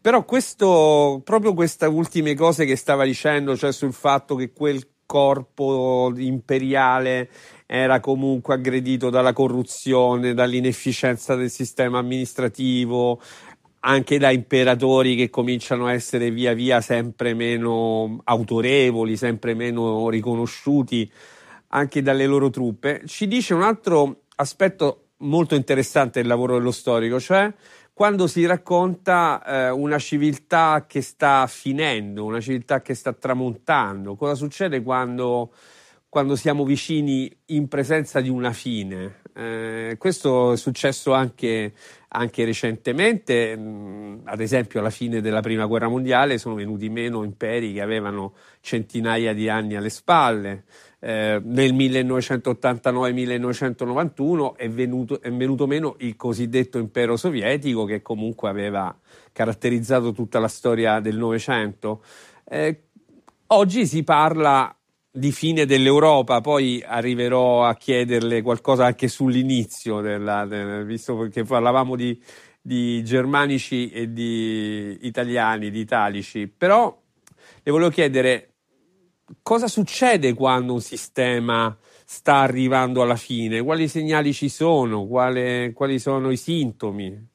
però questo, proprio queste ultime cose che stava dicendo, cioè sul fatto che quel corpo imperiale era comunque aggredito dalla corruzione, dall'inefficienza del sistema amministrativo, anche da imperatori che cominciano a essere via via sempre meno autorevoli, sempre meno riconosciuti anche dalle loro truppe, ci dice un altro aspetto molto interessante del lavoro dello storico, cioè quando si racconta eh, una civiltà che sta finendo, una civiltà che sta tramontando. Cosa succede quando, quando siamo vicini in presenza di una fine? Eh, questo è successo anche, anche recentemente, mm, ad esempio alla fine della prima guerra mondiale sono venuti meno imperi che avevano centinaia di anni alle spalle eh, nel 1989-1991 è venuto, è venuto meno il cosiddetto impero sovietico che comunque aveva caratterizzato tutta la storia del Novecento. Eh, oggi si parla di fine dell'Europa, poi arriverò a chiederle qualcosa anche sull'inizio, della, del, visto che parlavamo di, di, germanici e di italiani, di italici, però le volevo chiedere cosa succede quando un sistema sta arrivando alla fine? Quali segnali ci sono? Quale, quali sono i sintomi?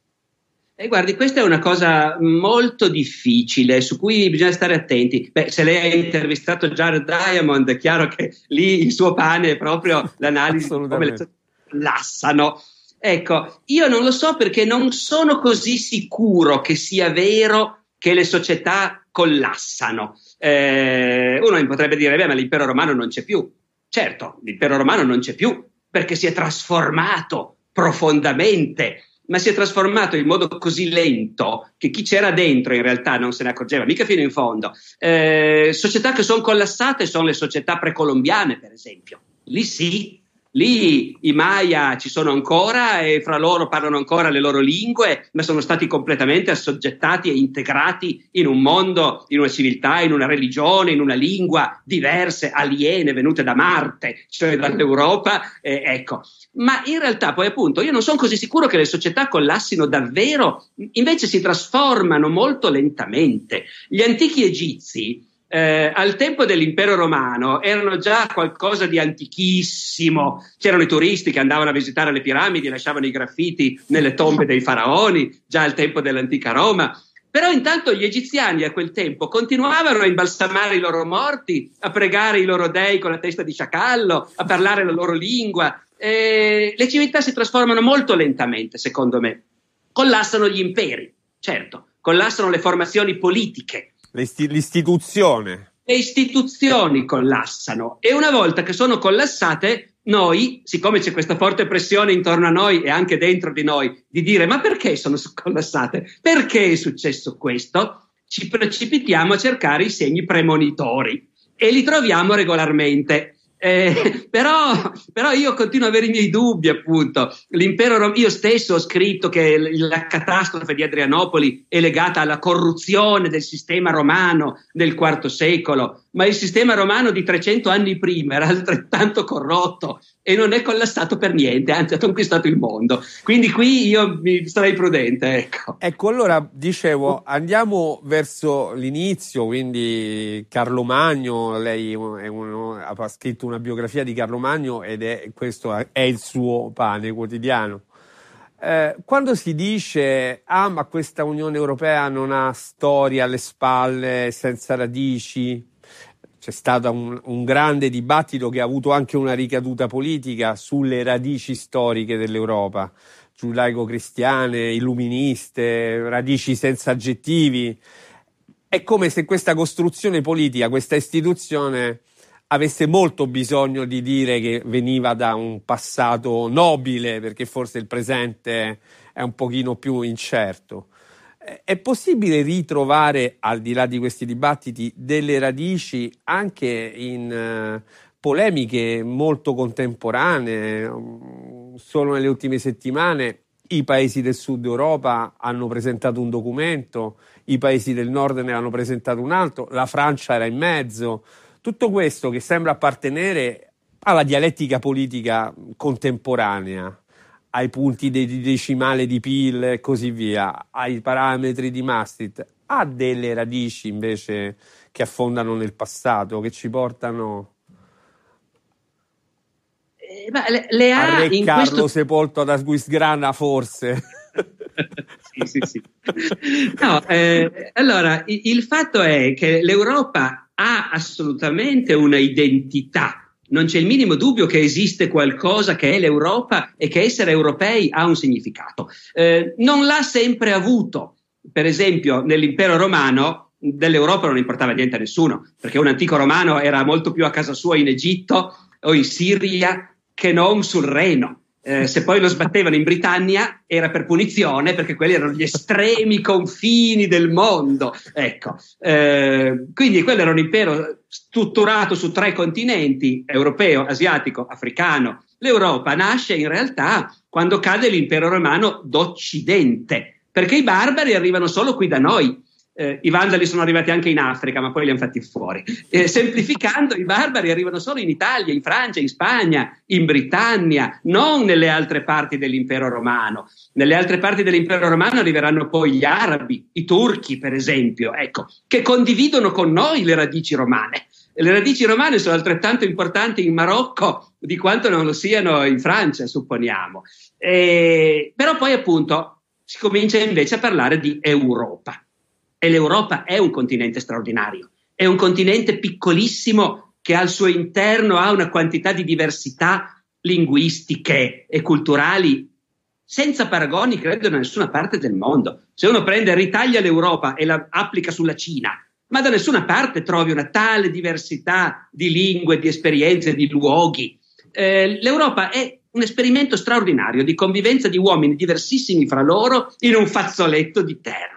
Eh, guardi, questa è una cosa molto difficile su cui bisogna stare attenti. Beh, se lei ha intervistato Jared Diamond, è chiaro che lì il suo pane è proprio l'analisi di come le lassano. Ecco, io non lo so perché non sono così sicuro che sia vero che le società collassano. Eh, uno potrebbe dire, beh, ma l'impero romano non c'è più. Certo, l'impero romano non c'è più perché si è trasformato profondamente, ma si è trasformato in modo così lento che chi c'era dentro in realtà non se ne accorgeva, mica fino in fondo. Eh, società che sono collassate sono le società precolombiane, per esempio. Lì sì, Lì i Maya ci sono ancora e fra loro parlano ancora le loro lingue, ma sono stati completamente assoggettati e integrati in un mondo, in una civiltà, in una religione, in una lingua diverse, aliene, venute da Marte, cioè dall'Europa. Eh, ecco. Ma in realtà poi appunto io non sono così sicuro che le società collassino davvero, invece si trasformano molto lentamente. Gli antichi egizi eh, al tempo dell'impero romano erano già qualcosa di antichissimo. C'erano i turisti che andavano a visitare le piramidi, lasciavano i graffiti nelle tombe dei faraoni, già al tempo dell'antica Roma. Però intanto gli egiziani a quel tempo continuavano a imbalsamare i loro morti, a pregare i loro dei con la testa di sciacallo, a parlare la loro lingua. Eh, le civiltà si trasformano molto lentamente, secondo me. Collassano gli imperi, certo, collassano le formazioni politiche, l'istituzione. Le istituzioni collassano e una volta che sono collassate, noi, siccome c'è questa forte pressione intorno a noi e anche dentro di noi, di dire ma perché sono collassate? Perché è successo questo? Ci precipitiamo a cercare i segni premonitori e li troviamo regolarmente. Eh, però, però, io continuo ad avere i miei dubbi, appunto. L'impero rom- io stesso ho scritto che la catastrofe di Adrianopoli è legata alla corruzione del sistema romano nel IV secolo, ma il sistema romano di 300 anni prima era altrettanto corrotto e non è collassato per niente, anzi ha conquistato il mondo. Quindi qui io mi starei prudente. Ecco, ecco allora dicevo, andiamo verso l'inizio, quindi Carlo Magno, lei uno, ha scritto una biografia di Carlo Magno ed è questo è il suo pane quotidiano. Eh, quando si dice, ah, ma questa Unione Europea non ha storia alle spalle, senza radici, c'è stato un, un, grande dibattito che ha avuto anche una ricaduta politica sulle radici storiche dell'Europa, giudaico-cristiane, illuministe, radici senza aggettivi. È come se questa costruzione politica, questa istituzione avesse molto bisogno di dire che veniva da un passato nobile, perché forse il presente è un pochino più incerto. È possibile ritrovare, al di là di questi dibattiti, delle radici anche in uh, polemiche molto contemporanee? Solo nelle ultime settimane i paesi del sud Europa hanno presentato un documento, i paesi del nord ne hanno presentato un altro, la Francia era in mezzo. Tutto questo che sembra appartenere alla dialettica politica contemporanea ai punti di decimale di PIL e così via, ai parametri di Maastricht, ha delle radici invece che affondano nel passato, che ci portano eh, le, le ha a Re in Carlo questo... sepolto ad Asguisgrana forse. sì, sì, sì. No, eh, allora, il, il fatto è che l'Europa ha assolutamente una identità non c'è il minimo dubbio che esiste qualcosa che è l'Europa e che essere europei ha un significato. Eh, non l'ha sempre avuto. Per esempio, nell'impero romano dell'Europa non importava niente a nessuno, perché un antico romano era molto più a casa sua in Egitto o in Siria che non sul Reno. Eh, se poi lo sbattevano in Britannia era per punizione perché quelli erano gli estremi confini del mondo. Ecco, eh, quindi quello era un impero strutturato su tre continenti, europeo, asiatico, africano. L'Europa nasce in realtà quando cade l'impero romano d'Occidente, perché i barbari arrivano solo qui da noi eh, i vandali sono arrivati anche in Africa, ma poi li hanno fatti fuori. Eh, semplificando, i barbari arrivano solo in Italia, in Francia, in Spagna, in Britannia, non nelle altre parti dell'impero romano. Nelle altre parti dell'impero romano arriveranno poi gli arabi, i turchi, per esempio, ecco, che condividono con noi le radici romane. Le radici romane sono altrettanto importanti in Marocco di quanto non lo siano in Francia, supponiamo. Eh, però poi appunto si comincia invece a parlare di Europa. E l'Europa è un continente straordinario, è un continente piccolissimo che al suo interno ha una quantità di diversità linguistiche e culturali senza paragoni, credo, da nessuna parte del mondo. Se uno prende ritaglia l'Europa e la applica sulla Cina, ma da nessuna parte trovi una tale diversità di lingue, di esperienze, di luoghi. Eh, L'Europa è un esperimento straordinario di convivenza di uomini diversissimi fra loro in un fazzoletto di terra.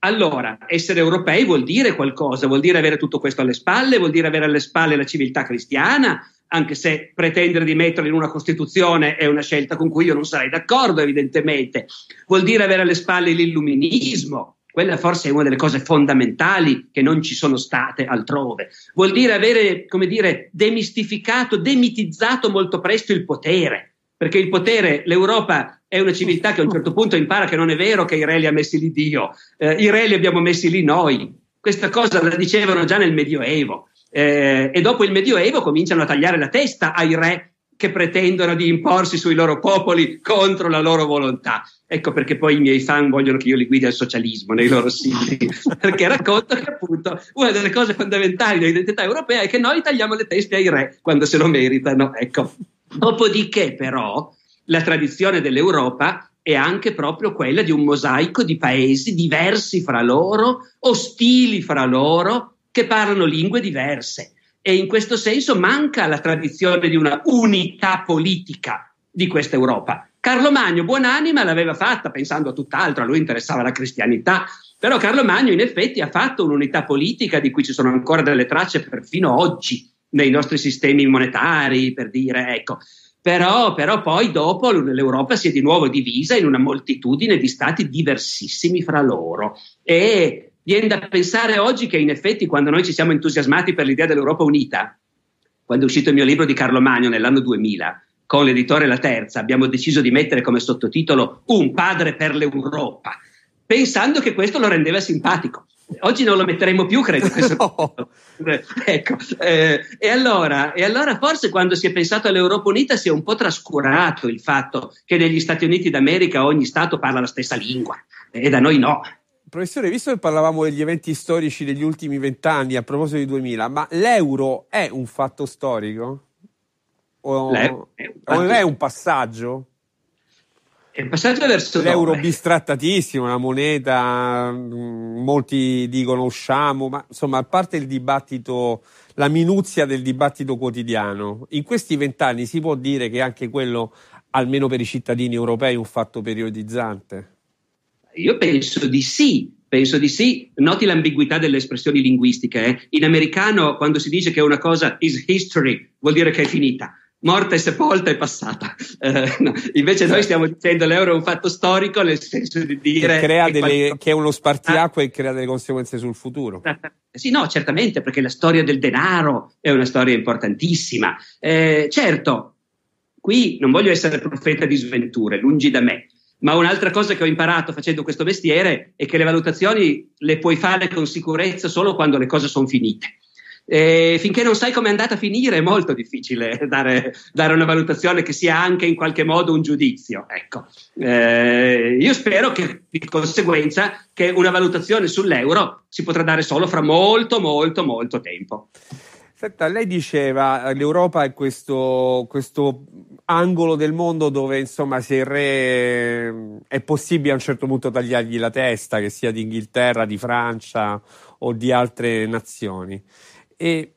Allora, essere europei vuol dire qualcosa, vuol dire avere tutto questo alle spalle, vuol dire avere alle spalle la civiltà cristiana, anche se pretendere di metterla in una Costituzione è una scelta con cui io non sarei d'accordo, evidentemente. Vuol dire avere alle spalle l'illuminismo, quella forse è una delle cose fondamentali che non ci sono state altrove. Vuol dire avere, come dire, demistificato, demitizzato molto presto il potere, perché il potere, l'Europa è una civiltà che a un certo punto impara che non è vero che i re li ha messi lì Dio, eh, i re li abbiamo messi lì noi. Questa cosa la dicevano già nel Medioevo eh, e dopo il Medioevo cominciano a tagliare la testa ai re che pretendono di imporsi sui loro popoli contro la loro volontà. Ecco perché poi i miei fan vogliono che io li guidi al socialismo nei loro siti, perché racconto che appunto una delle cose fondamentali dell'identità europea è che noi tagliamo le teste ai re quando se lo meritano. Ecco. Dopodiché però la tradizione dell'Europa è anche proprio quella di un mosaico di paesi diversi fra loro, ostili fra loro, che parlano lingue diverse. E in questo senso manca la tradizione di una unità politica di questa Europa. Carlo Magno, buonanima, l'aveva fatta pensando a tutt'altro, a lui interessava la cristianità, però Carlo Magno in effetti ha fatto un'unità politica di cui ci sono ancora delle tracce perfino oggi nei nostri sistemi monetari, per dire, ecco. Però, però, poi dopo l'Europa si è di nuovo divisa in una moltitudine di stati diversissimi fra loro e viene da pensare oggi che in effetti quando noi ci siamo entusiasmati per l'idea dell'Europa unita, quando è uscito il mio libro di Carlo Magno nell'anno 2000, con l'editore La Terza, abbiamo deciso di mettere come sottotitolo Un padre per l'Europa, pensando che questo lo rendeva simpatico. Oggi non lo metteremo più, credo. no. ecco, eh, e, allora, e, allora, forse quando si è pensato all'Europa Unita si è un po' trascurato il fatto che negli Stati Uniti d'America ogni Stato parla la stessa lingua e da noi no. Professore, visto che parlavamo degli eventi storici degli ultimi vent'anni a proposito di 2000, ma l'euro è un fatto storico? O, o è un passaggio? Il passaggio verso l'euro dove? bistrattatissimo, una moneta, mm, molti dicono usciamo, ma insomma, a parte il dibattito, la minuzia del dibattito quotidiano, in questi vent'anni si può dire che anche quello, almeno per i cittadini europei, è un fatto periodizzante? Io penso di sì, penso di sì. Noti l'ambiguità delle espressioni linguistiche. Eh? In americano, quando si dice che una cosa is history, vuol dire che è finita morta e sepolta e passata. Eh, no. Invece noi stiamo dicendo l'euro è un fatto storico nel senso di dire... Che, crea delle, quando... che è uno spartiacque ah. e crea delle conseguenze sul futuro. Sì, no, certamente, perché la storia del denaro è una storia importantissima. Eh, certo, qui non voglio essere profeta di sventure, lungi da me. Ma un'altra cosa che ho imparato facendo questo mestiere è che le valutazioni le puoi fare con sicurezza solo quando le cose sono finite. E finché non sai come è andata a finire è molto difficile dare, dare, una valutazione che sia anche in qualche modo un giudizio. Ecco. Eh, io spero che di conseguenza che una valutazione sull'euro si potrà dare solo fra molto molto molto tempo. Senta, lei diceva l'Europa è questo, questo angolo del mondo dove insomma se il re è possibile a un certo punto tagliargli la testa, che sia di Inghilterra, di Francia o di altre nazioni. E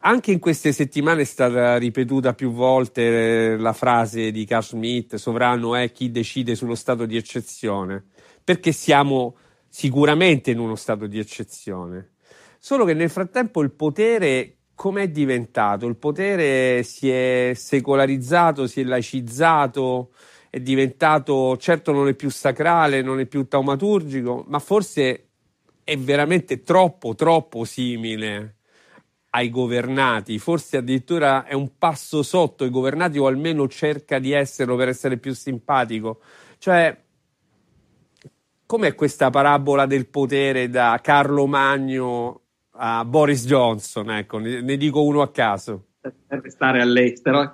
anche in queste settimane è stata ripetuta più volte eh, la frase di Carl Schmitt, sovrano è chi decide sullo stato di eccezione, perché siamo sicuramente in uno stato di eccezione. Solo che nel frattempo il potere com'è diventato? Il potere si è secolarizzato, si è laicizzato, è diventato, certo non è più sacrale, non è più taumaturgico, ma forse è veramente troppo, troppo simile ai governati, forse addirittura è un passo sotto i governati o almeno cerca di esserlo per essere più simpatico. Cioè, com'è questa parabola del potere da Carlo Magno a Boris Johnson? Ecco, ne, ne dico uno a caso. Per restare all'estero.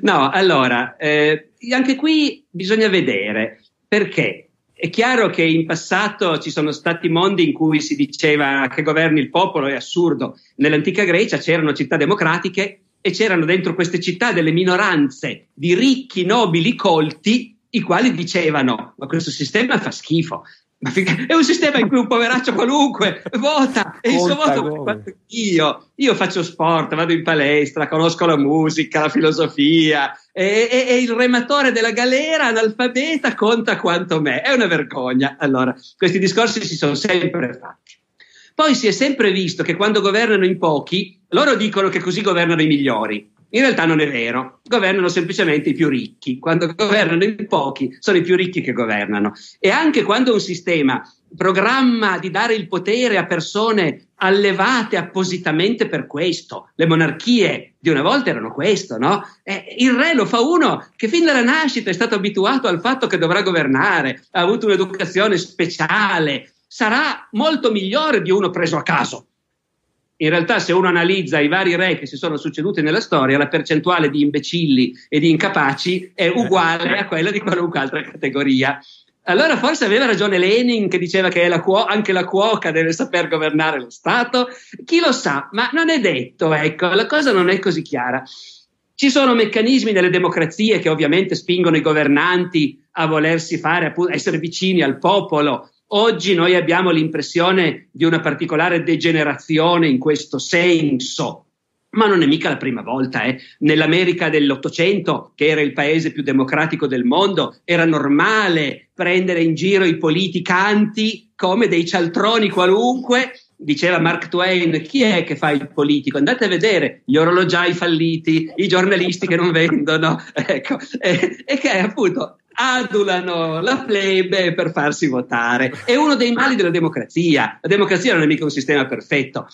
No, allora, eh, anche qui bisogna vedere perché è chiaro che in passato ci sono stati mondi in cui si diceva che governi il popolo, è assurdo. Nell'antica Grecia c'erano città democratiche e c'erano dentro queste città delle minoranze di ricchi, nobili, colti, i quali dicevano: Ma questo sistema fa schifo, è un sistema in cui un poveraccio qualunque vota e il suo voto fatto io. Io faccio sport, vado in palestra, conosco la musica, la filosofia e, e, e il rematore della galera analfabeta conta quanto me. È una vergogna. Allora, questi discorsi si sono sempre fatti. Poi si è sempre visto che quando governano in pochi, loro dicono che così governano i migliori. In realtà non è vero, governano semplicemente i più ricchi. Quando governano in pochi, sono i più ricchi che governano. E anche quando un sistema programma di dare il potere a persone allevate appositamente per questo, le monarchie di una volta erano questo, no? Eh, il re lo fa uno che fin dalla nascita è stato abituato al fatto che dovrà governare, ha avuto un'educazione speciale, sarà molto migliore di uno preso a caso in realtà se uno analizza i vari re che si sono succeduti nella storia, la percentuale di imbecilli e di incapaci è uguale a quella di qualunque altra categoria. Allora forse aveva ragione Lenin che diceva che la cuo- anche la cuoca deve saper governare lo Stato. Chi lo sa, ma non è detto, ecco, la cosa non è così chiara. Ci sono meccanismi nelle democrazie che ovviamente spingono i governanti a volersi fare, a essere vicini al popolo, Oggi noi abbiamo l'impressione di una particolare degenerazione in questo senso, ma non è mica la prima volta. Eh. Nell'America dell'Ottocento, che era il paese più democratico del mondo, era normale prendere in giro i politicanti come dei cialtroni qualunque. Diceva Mark Twain, chi è che fa il politico? Andate a vedere gli orologiai falliti, i giornalisti che non vendono, ecco, e, e che appunto adulano la plebe per farsi votare. È uno dei mali della democrazia. La democrazia non è mica un sistema perfetto.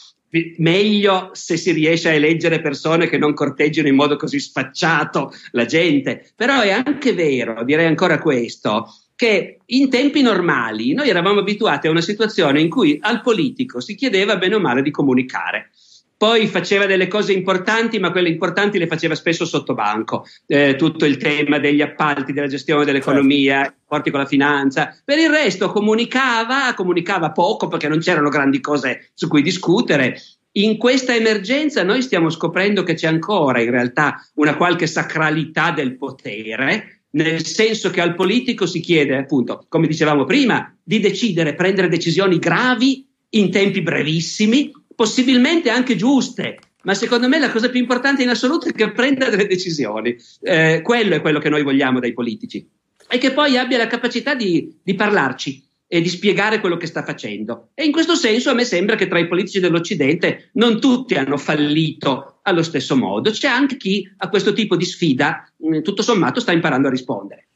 Meglio se si riesce a eleggere persone che non corteggino in modo così sfacciato la gente. Però è anche vero, direi ancora questo, che in tempi normali noi eravamo abituati a una situazione in cui al politico si chiedeva bene o male di comunicare poi faceva delle cose importanti, ma quelle importanti le faceva spesso sotto banco. Eh, tutto il tema degli appalti, della gestione dell'economia, certo. porti con la finanza. Per il resto comunicava, comunicava poco perché non c'erano grandi cose su cui discutere. In questa emergenza noi stiamo scoprendo che c'è ancora in realtà una qualche sacralità del potere, nel senso che al politico si chiede, appunto, come dicevamo prima, di decidere, prendere decisioni gravi in tempi brevissimi possibilmente anche giuste, ma secondo me la cosa più importante in assoluto è che prenda delle decisioni. Eh, quello è quello che noi vogliamo dai politici e che poi abbia la capacità di, di parlarci e di spiegare quello che sta facendo. E in questo senso a me sembra che tra i politici dell'Occidente non tutti hanno fallito allo stesso modo, c'è anche chi a questo tipo di sfida tutto sommato sta imparando a rispondere.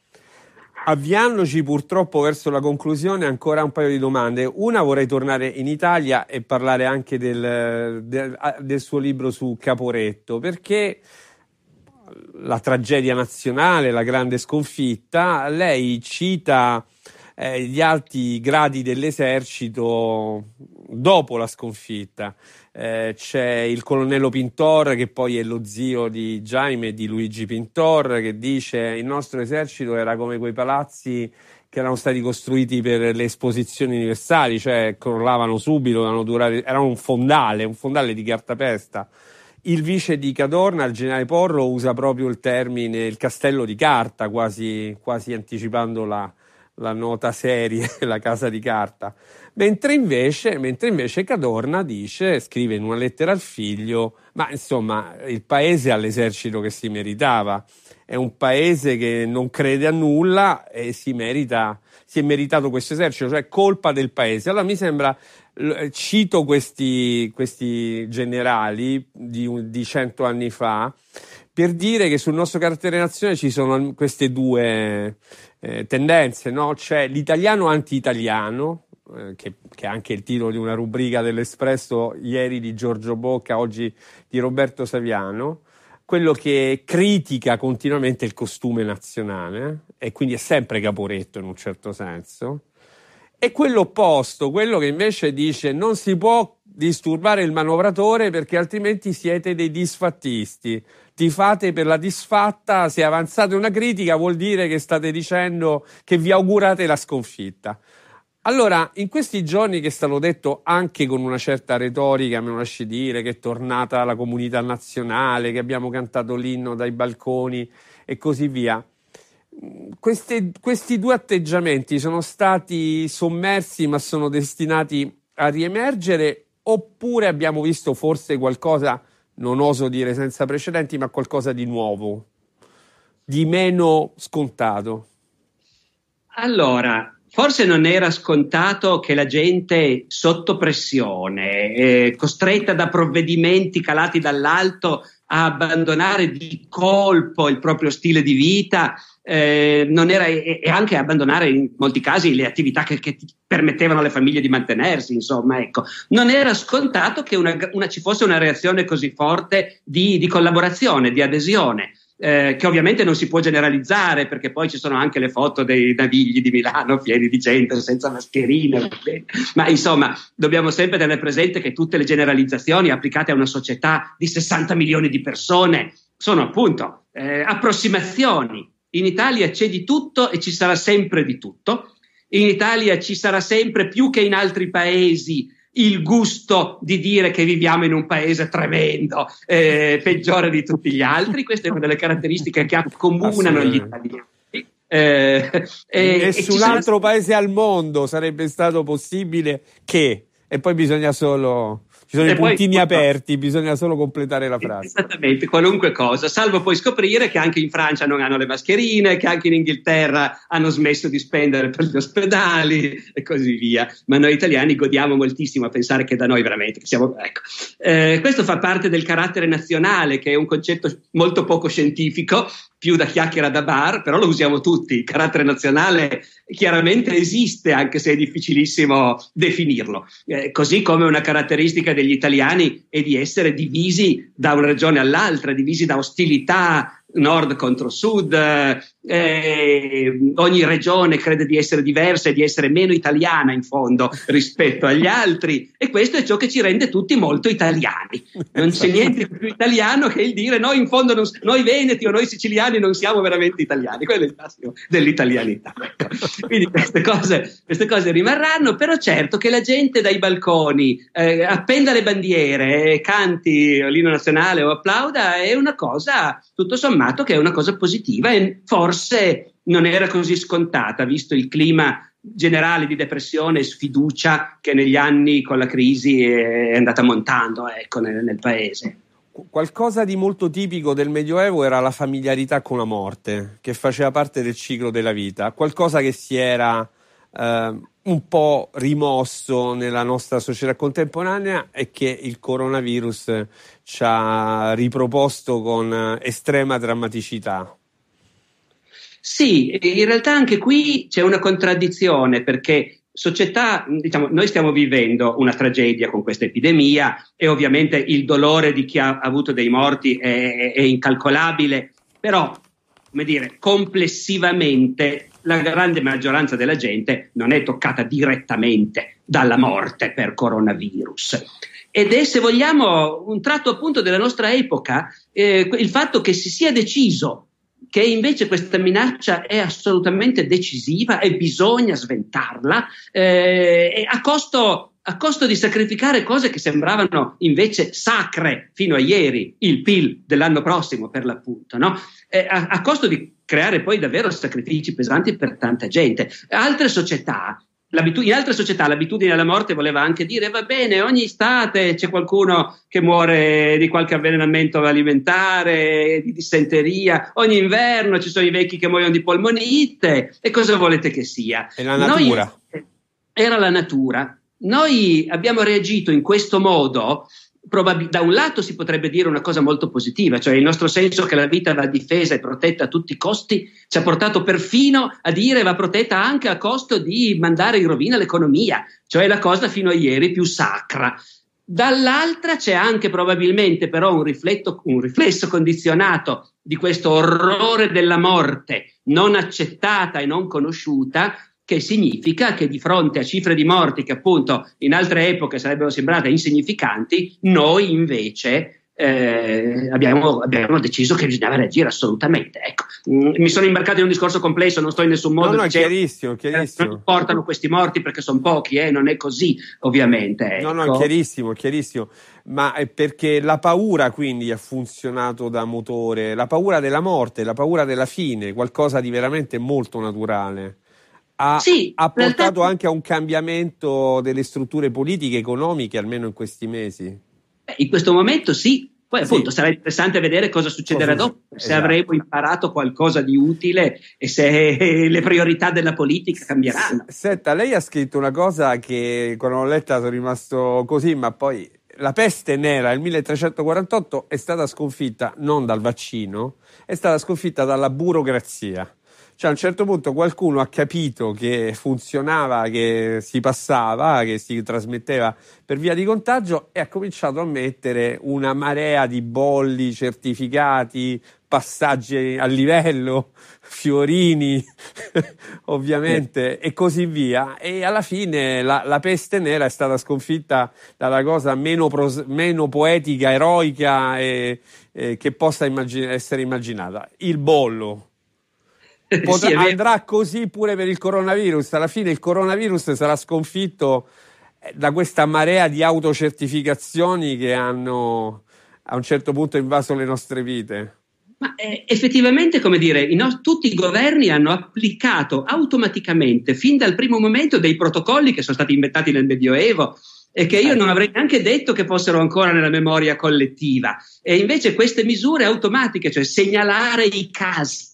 Avviandoci purtroppo verso la conclusione, ancora un paio di domande. Una vorrei tornare in Italia e parlare anche del, del, del suo libro su Caporetto, perché la tragedia nazionale, la grande sconfitta, lei cita eh, gli alti gradi dell'esercito dopo la sconfitta eh, c'è il colonnello Pintor che poi è lo zio di Jaime di Luigi Pintor che dice il nostro esercito era come quei palazzi che erano stati costruiti per le esposizioni universali, cioè crollavano subito, erano, durati, erano un fondale, un fondale di cartapesta. Il vice di Cadorna, il generale Porro, usa proprio il termine il castello di carta, quasi, quasi anticipando la, la nota serie, la casa di carta. Mentre invece, mentre invece Cadorna dice, scrive in una lettera al figlio, ma insomma il paese ha l'esercito che si meritava, è un paese che non crede a nulla e si merita, si è meritato questo esercito, cioè colpa del paese. Allora mi sembra, cito questi, questi generali di, di cento anni fa, per dire che sul nostro carattere nazione ci sono queste due eh, tendenze, no? C'è l'italiano anti-italiano, eh, che, che, è anche il titolo di una rubrica dell'Espresso ieri di Giorgio Bocca, oggi di Roberto Saviano, quello che critica continuamente il costume nazionale e quindi è sempre caporetto in un certo senso, e quello opposto, quello che invece dice non si può disturbare il manovratore perché altrimenti siete dei disfattisti. Ti fate per la disfatta, se avanzate una critica vuol dire che state dicendo che vi augurate la sconfitta. Allora, in questi giorni che è stato detto anche con una certa retorica, me lo lasci dire, che è tornata la comunità nazionale, che abbiamo cantato l'inno dai balconi e così via, queste, questi due atteggiamenti sono stati sommersi ma sono destinati a riemergere oppure abbiamo visto forse qualcosa, non oso dire senza precedenti, ma qualcosa di nuovo, di meno scontato? Allora, Forse non era scontato che la gente sotto pressione, eh, costretta da provvedimenti calati dall'alto a abbandonare di colpo il proprio stile di vita eh, era, e, e, anche abbandonare in molti casi le attività che, che permettevano alle famiglie di mantenersi, insomma, ecco. Non era scontato che una, una, ci fosse una reazione così forte di, di collaborazione, di adesione eh, che ovviamente non si può generalizzare perché poi ci sono anche le foto dei navigli di Milano pieni di gente senza mascherine, ma insomma dobbiamo sempre tenere presente che tutte le generalizzazioni applicate a una società di 60 milioni di persone sono appunto eh, approssimazioni. In Italia c'è di tutto e ci sarà sempre di tutto. In Italia ci sarà sempre più che in altri paesi il gusto di dire che viviamo in un paese tremendo, eh, peggiore di tutti gli altri. Queste sono delle caratteristiche che accomunano gli italiani. Eh, e, nessun altro sono... paese al mondo sarebbe stato possibile che, e poi bisogna solo ci sono e i puntini poi, aperti, bisogna solo completare la frase. Esattamente, qualunque cosa, salvo poi scoprire che anche in Francia non hanno le mascherine, che anche in Inghilterra hanno smesso di spendere per gli ospedali e così via. Ma noi italiani godiamo moltissimo a pensare che da noi veramente siamo. Ecco. Eh, questo fa parte del carattere nazionale, che è un concetto molto poco scientifico, più da chiacchiera da bar, però lo usiamo tutti. Il carattere nazionale chiaramente esiste, anche se è difficilissimo definirlo. Eh, così come una caratteristica degli italiani è di essere divisi da una regione all'altra, divisi da ostilità nord contro sud, eh, ogni regione crede di essere diversa e di essere meno italiana in fondo rispetto agli altri e questo è ciò che ci rende tutti molto italiani. Non c'è niente più italiano che il dire noi in fondo, non, noi veneti o noi siciliani non siamo veramente italiani, quello è il classico dell'italianità. Quindi queste cose, queste cose, rimarranno, però certo che la gente dai balconi eh, appenda le bandiere, canti l'inno nazionale o applauda è una cosa tutto sommato che è una cosa positiva e forse non era così scontata, visto il clima generale di depressione e sfiducia che negli anni con la crisi è andata montando ecco, nel, nel paese. Qualcosa di molto tipico del Medioevo era la familiarità con la morte, che faceva parte del ciclo della vita, qualcosa che si era eh, un po' rimosso nella nostra società contemporanea e che il coronavirus ci ha riproposto con estrema drammaticità. Sì, in realtà anche qui c'è una contraddizione perché società, diciamo, noi stiamo vivendo una tragedia con questa epidemia e ovviamente il dolore di chi ha avuto dei morti è, è incalcolabile, però, come dire, complessivamente la grande maggioranza della gente non è toccata direttamente dalla morte per coronavirus. Ed è, se vogliamo, un tratto appunto della nostra epoca, eh, il fatto che si sia deciso che invece questa minaccia è assolutamente decisiva e bisogna sventarla eh, a, costo, a costo di sacrificare cose che sembravano invece sacre fino a ieri, il PIL dell'anno prossimo per l'appunto, no? eh, a, a costo di creare poi davvero sacrifici pesanti per tanta gente. Altre società in altre società l'abitudine alla morte voleva anche dire va bene, ogni estate c'è qualcuno che muore di qualche avvelenamento alimentare, di dissenteria, ogni inverno ci sono i vecchi che muoiono di polmonite e cosa volete che sia? È la natura. Noi, era la natura. Noi abbiamo reagito in questo modo Probab- da un lato si potrebbe dire una cosa molto positiva, cioè il nostro senso che la vita va difesa e protetta a tutti i costi ci ha portato perfino a dire va protetta anche a costo di mandare in rovina l'economia, cioè la cosa fino a ieri più sacra. Dall'altra c'è anche probabilmente però un, rifletto, un riflesso condizionato di questo orrore della morte non accettata e non conosciuta che significa che di fronte a cifre di morti che appunto in altre epoche sarebbero sembrate insignificanti, noi invece eh, abbiamo, abbiamo, deciso che bisognava reagire assolutamente. Ecco, mm, mi sono imbarcato in un discorso complesso, non sto in nessun modo. No, no, è chiarissimo, chiarissimo. Non portano questi morti perché sono pochi, eh, non è così, ovviamente. Ecco. No, no, è ecco. chiarissimo, chiarissimo. Ma è perché la paura quindi ha funzionato da motore, la paura della morte, la paura della fine, qualcosa di veramente molto naturale ha, sì, ha portato realtà... anche a un cambiamento delle strutture politiche, economiche, almeno in questi mesi? Beh, in questo momento sì. Poi sì. appunto sarà interessante vedere cosa succederà cosa dopo, se esatto. avremo imparato qualcosa di utile e se le priorità della politica cambieranno. Senta, lei ha scritto una cosa che quando l'ho letta sono rimasto così, ma poi la peste nera nel 1348 è stata sconfitta non dal vaccino, è stata sconfitta dalla burocrazia. Cioè a un certo punto qualcuno ha capito che funzionava, che si passava, che si trasmetteva per via di contagio e ha cominciato a mettere una marea di bolli, certificati, passaggi a livello, fiorini, ovviamente, e così via. E alla fine la, la, peste nera è stata sconfitta dalla cosa meno, pros, meno poetica, eroica e, e che possa immagin- essere immaginata. Il bollo. Potrà, sì, andrà così pure per il coronavirus. Alla fine il coronavirus sarà sconfitto eh, da questa marea di autocertificazioni che hanno a un certo punto invaso le nostre vite. Ma eh, effettivamente, come dire, i no- tutti i governi hanno applicato automaticamente, fin dal primo momento, dei protocolli che sono stati inventati nel Medioevo e che io non avrei neanche detto che fossero ancora nella memoria collettiva. E invece queste misure automatiche, cioè segnalare i casi,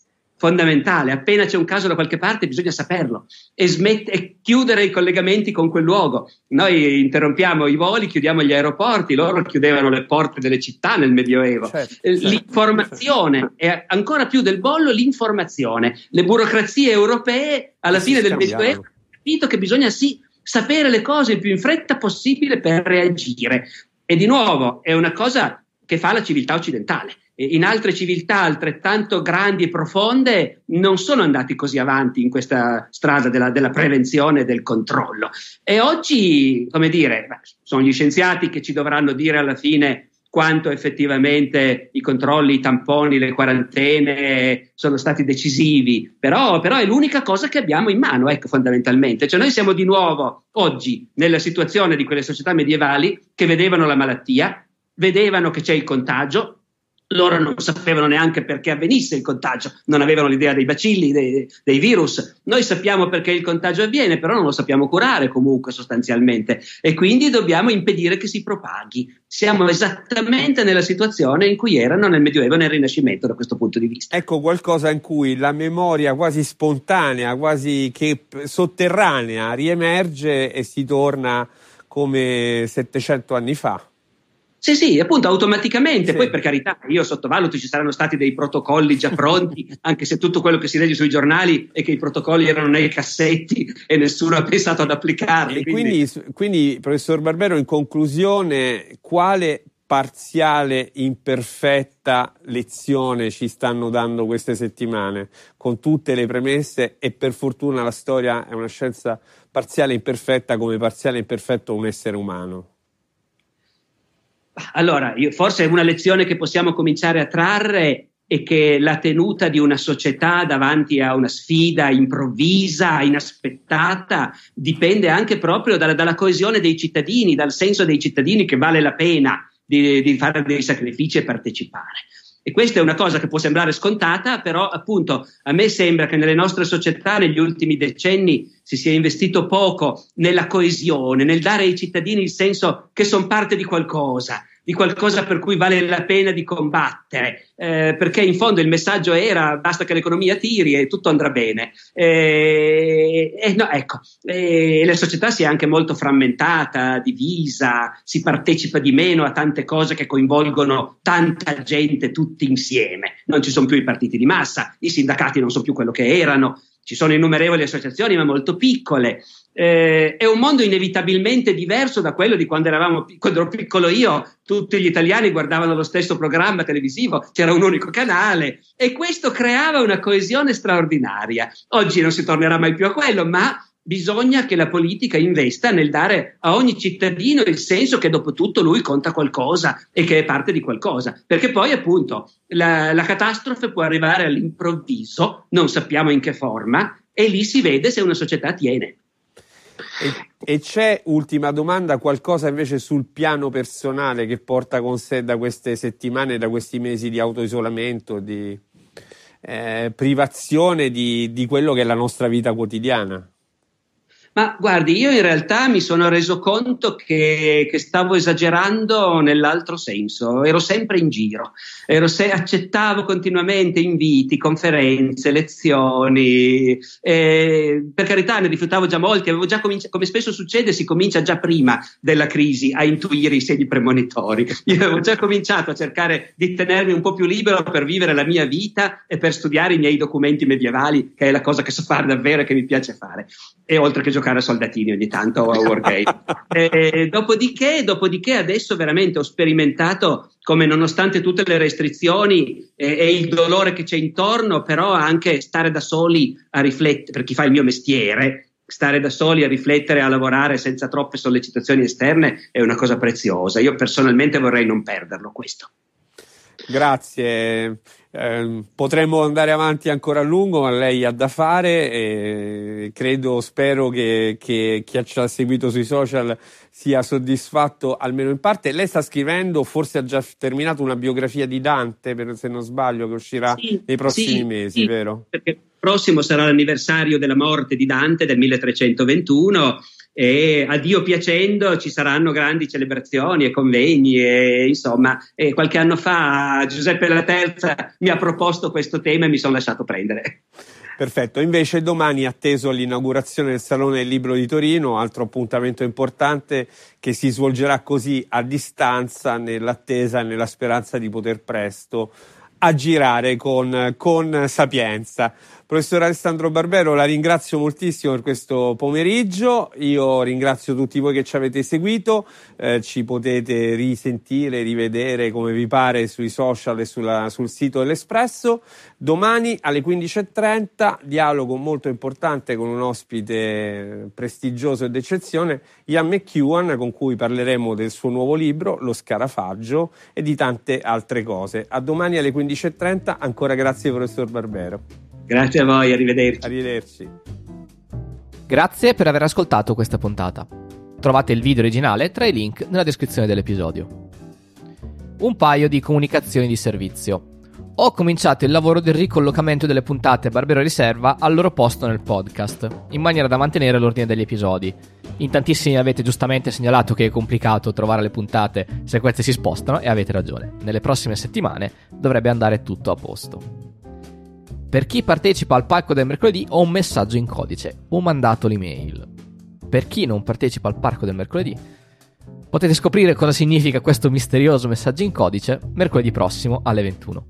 fondamentale. Appena c'è un caso da qualche parte bisogna saperlo e, smet- e, chiudere i collegamenti con quel luogo. Noi interrompiamo i voli, chiudiamo gli aeroporti, loro chiudevano le porte delle città nel Medioevo. Certo, eh, certo, l'informazione certo. e ancora più del bollo l'informazione. Le burocrazie europee alla fine del Medioevo hanno capito che bisogna sì sapere le cose il più in fretta possibile per reagire. E di nuovo è una cosa che fa la civiltà occidentale. In altre civiltà altrettanto grandi e profonde non sono andati così avanti in questa strada della, della prevenzione e del controllo. E oggi, come dire, sono gli scienziati che ci dovranno dire alla fine quanto effettivamente i controlli, i tamponi, le quarantene sono stati decisivi, però, però, è l'unica cosa che abbiamo in mano, ecco, fondamentalmente. Cioè noi siamo di nuovo oggi nella situazione di quelle società medievali che vedevano la malattia, vedevano che c'è il contagio, loro non sapevano neanche perché avvenisse il contagio, non avevano l'idea dei bacilli, dei, dei, virus. Noi sappiamo perché il contagio avviene, però non lo sappiamo curare comunque sostanzialmente e quindi dobbiamo impedire che si propaghi. Siamo esattamente nella situazione in cui erano nel Medioevo e nel Rinascimento da questo punto di vista. Ecco qualcosa in cui la memoria quasi spontanea, quasi che sotterranea riemerge e si torna come 700 anni fa. Sì, sì, appunto automaticamente. Sì. Poi per carità, io sottovaluto, ci saranno stati dei protocolli già pronti, anche se tutto quello che si legge sui giornali è che i protocolli erano nei cassetti e nessuno ha pensato ad applicarli. Quindi... Quindi, quindi, professor Barbero, in conclusione, quale parziale, imperfetta lezione ci stanno dando queste settimane, con tutte le premesse e per fortuna la storia è una scienza parziale imperfetta come parziale imperfetto un essere umano. Allora, io, forse una lezione che possiamo cominciare a trarre è che la tenuta di una società davanti a una sfida improvvisa, inaspettata, dipende anche proprio dalla, dalla coesione dei cittadini, dal senso dei cittadini che vale la pena di, di fare dei sacrifici e partecipare. E questa è una cosa che può sembrare scontata, però appunto a me sembra che nelle nostre società negli ultimi decenni si sia investito poco nella coesione, nel dare ai cittadini il senso che sono parte di qualcosa, di qualcosa per cui vale la pena di combattere, eh, perché in fondo il messaggio era basta che l'economia tiri e tutto andrà bene. Eh, eh, no, ecco, la società si è anche molto frammentata, divisa, si partecipa di meno a tante cose che coinvolgono tanta gente tutti insieme. Non ci sono più i partiti di massa, i sindacati non sono più quello che erano, ci sono innumerevoli associazioni ma molto piccole. Eh, è un mondo inevitabilmente diverso da quello di quando eravamo quando ero piccolo io, tutti gli italiani guardavano lo stesso programma televisivo, c'era un unico canale e questo creava una coesione straordinaria. Oggi non si tornerà mai più a quello, ma bisogna che la politica investa nel dare a ogni cittadino il senso che dopo tutto lui conta qualcosa e che è parte di qualcosa, perché poi appunto la, la catastrofe può arrivare all'improvviso, non sappiamo in che forma, e lì si vede se una società tiene. E, e, c'è, ultima domanda, qualcosa invece sul piano personale che porta con sé da queste settimane, da questi mesi di autoisolamento, di eh, privazione di, di quello che è la nostra vita quotidiana? Ma guardi, io in realtà mi sono reso conto che, che stavo esagerando nell'altro senso, ero sempre in giro, se- accettavo continuamente inviti, conferenze, lezioni, eh, per carità ne rifiutavo già molti, avevo già cominci- come spesso succede si comincia già prima della crisi a intuire i segni premonitori, io avevo già cominciato a cercare di tenermi un po' più libero per vivere la mia vita e per studiare i miei documenti medievali, che è la cosa che so fare davvero e che mi piace fare, e oltre che giocare giocare a soldatini ogni tanto a Wargame. e, dopodiché, dopodiché, adesso veramente ho sperimentato come nonostante tutte le restrizioni e, e, il dolore che c'è intorno, però anche stare da soli a riflettere, per chi fa il mio mestiere, stare da soli a riflettere, a lavorare senza troppe sollecitazioni esterne è una cosa preziosa. Io personalmente vorrei non perderlo questo. Grazie. Eh, potremmo andare avanti ancora a lungo, ma lei ha da fare e credo, spero che, che chi ci ha seguito sui social sia soddisfatto almeno in parte. Lei sta scrivendo, forse ha già terminato una biografia di Dante, per, se non sbaglio, che uscirà sì, nei prossimi sì, mesi, sì, vero? Perché prossimo sarà l'anniversario della morte di Dante del 1321 e a Dio piacendo ci saranno grandi celebrazioni e convegni e insomma e qualche anno fa Giuseppe La Terza mi ha proposto questo tema e mi sono lasciato prendere. Perfetto, invece domani atteso l'inaugurazione del Salone del Libro di Torino, altro appuntamento importante che si svolgerà così a distanza nell'attesa e nella speranza di poter presto aggirare con, con sapienza. Professor Alessandro Barbero, la ringrazio moltissimo per questo pomeriggio. Io ringrazio tutti voi che ci avete seguito. Eh, ci potete risentire, rivedere come vi pare sui social e sulla, sul sito dell'Espresso. Domani alle 15.30, dialogo molto importante con un ospite prestigioso e d'eccezione, Ian McEwan, con cui parleremo del suo nuovo libro, Lo Scarafaggio, e di tante altre cose. A domani alle 15.30. Ancora grazie, professor Barbero. Grazie a voi, arrivederci. Arrivederci. Grazie per aver ascoltato questa puntata. Trovate il video originale tra i link nella descrizione dell'episodio. Un paio di comunicazioni di servizio. Ho cominciato il lavoro del ricollocamento delle puntate Barbero Riserva al loro posto nel podcast, in maniera da mantenere l'ordine degli episodi. In tantissimi avete giustamente segnalato che è complicato trovare le puntate se queste si spostano e avete ragione. Nelle prossime settimane dovrebbe andare tutto a posto. Per chi partecipa al parco del mercoledì ho un messaggio in codice, ho mandato l'email. Per chi non partecipa al parco del mercoledì, potete scoprire cosa significa questo misterioso messaggio in codice mercoledì prossimo alle 21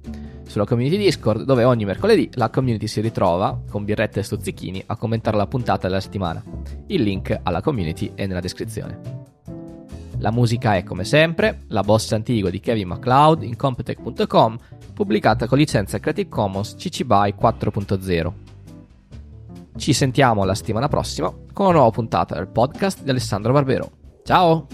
sulla community Discord dove ogni mercoledì la community si ritrova con birrette e stuzzichini a commentare la puntata della settimana. Il link alla community è nella descrizione. La musica è come sempre la bossa antigua di Kevin MacLeod in Competech.com pubblicata con licenza Creative Commons CC BY 4.0. Ci sentiamo la settimana prossima con una nuova puntata del podcast di Alessandro Barbero. Ciao!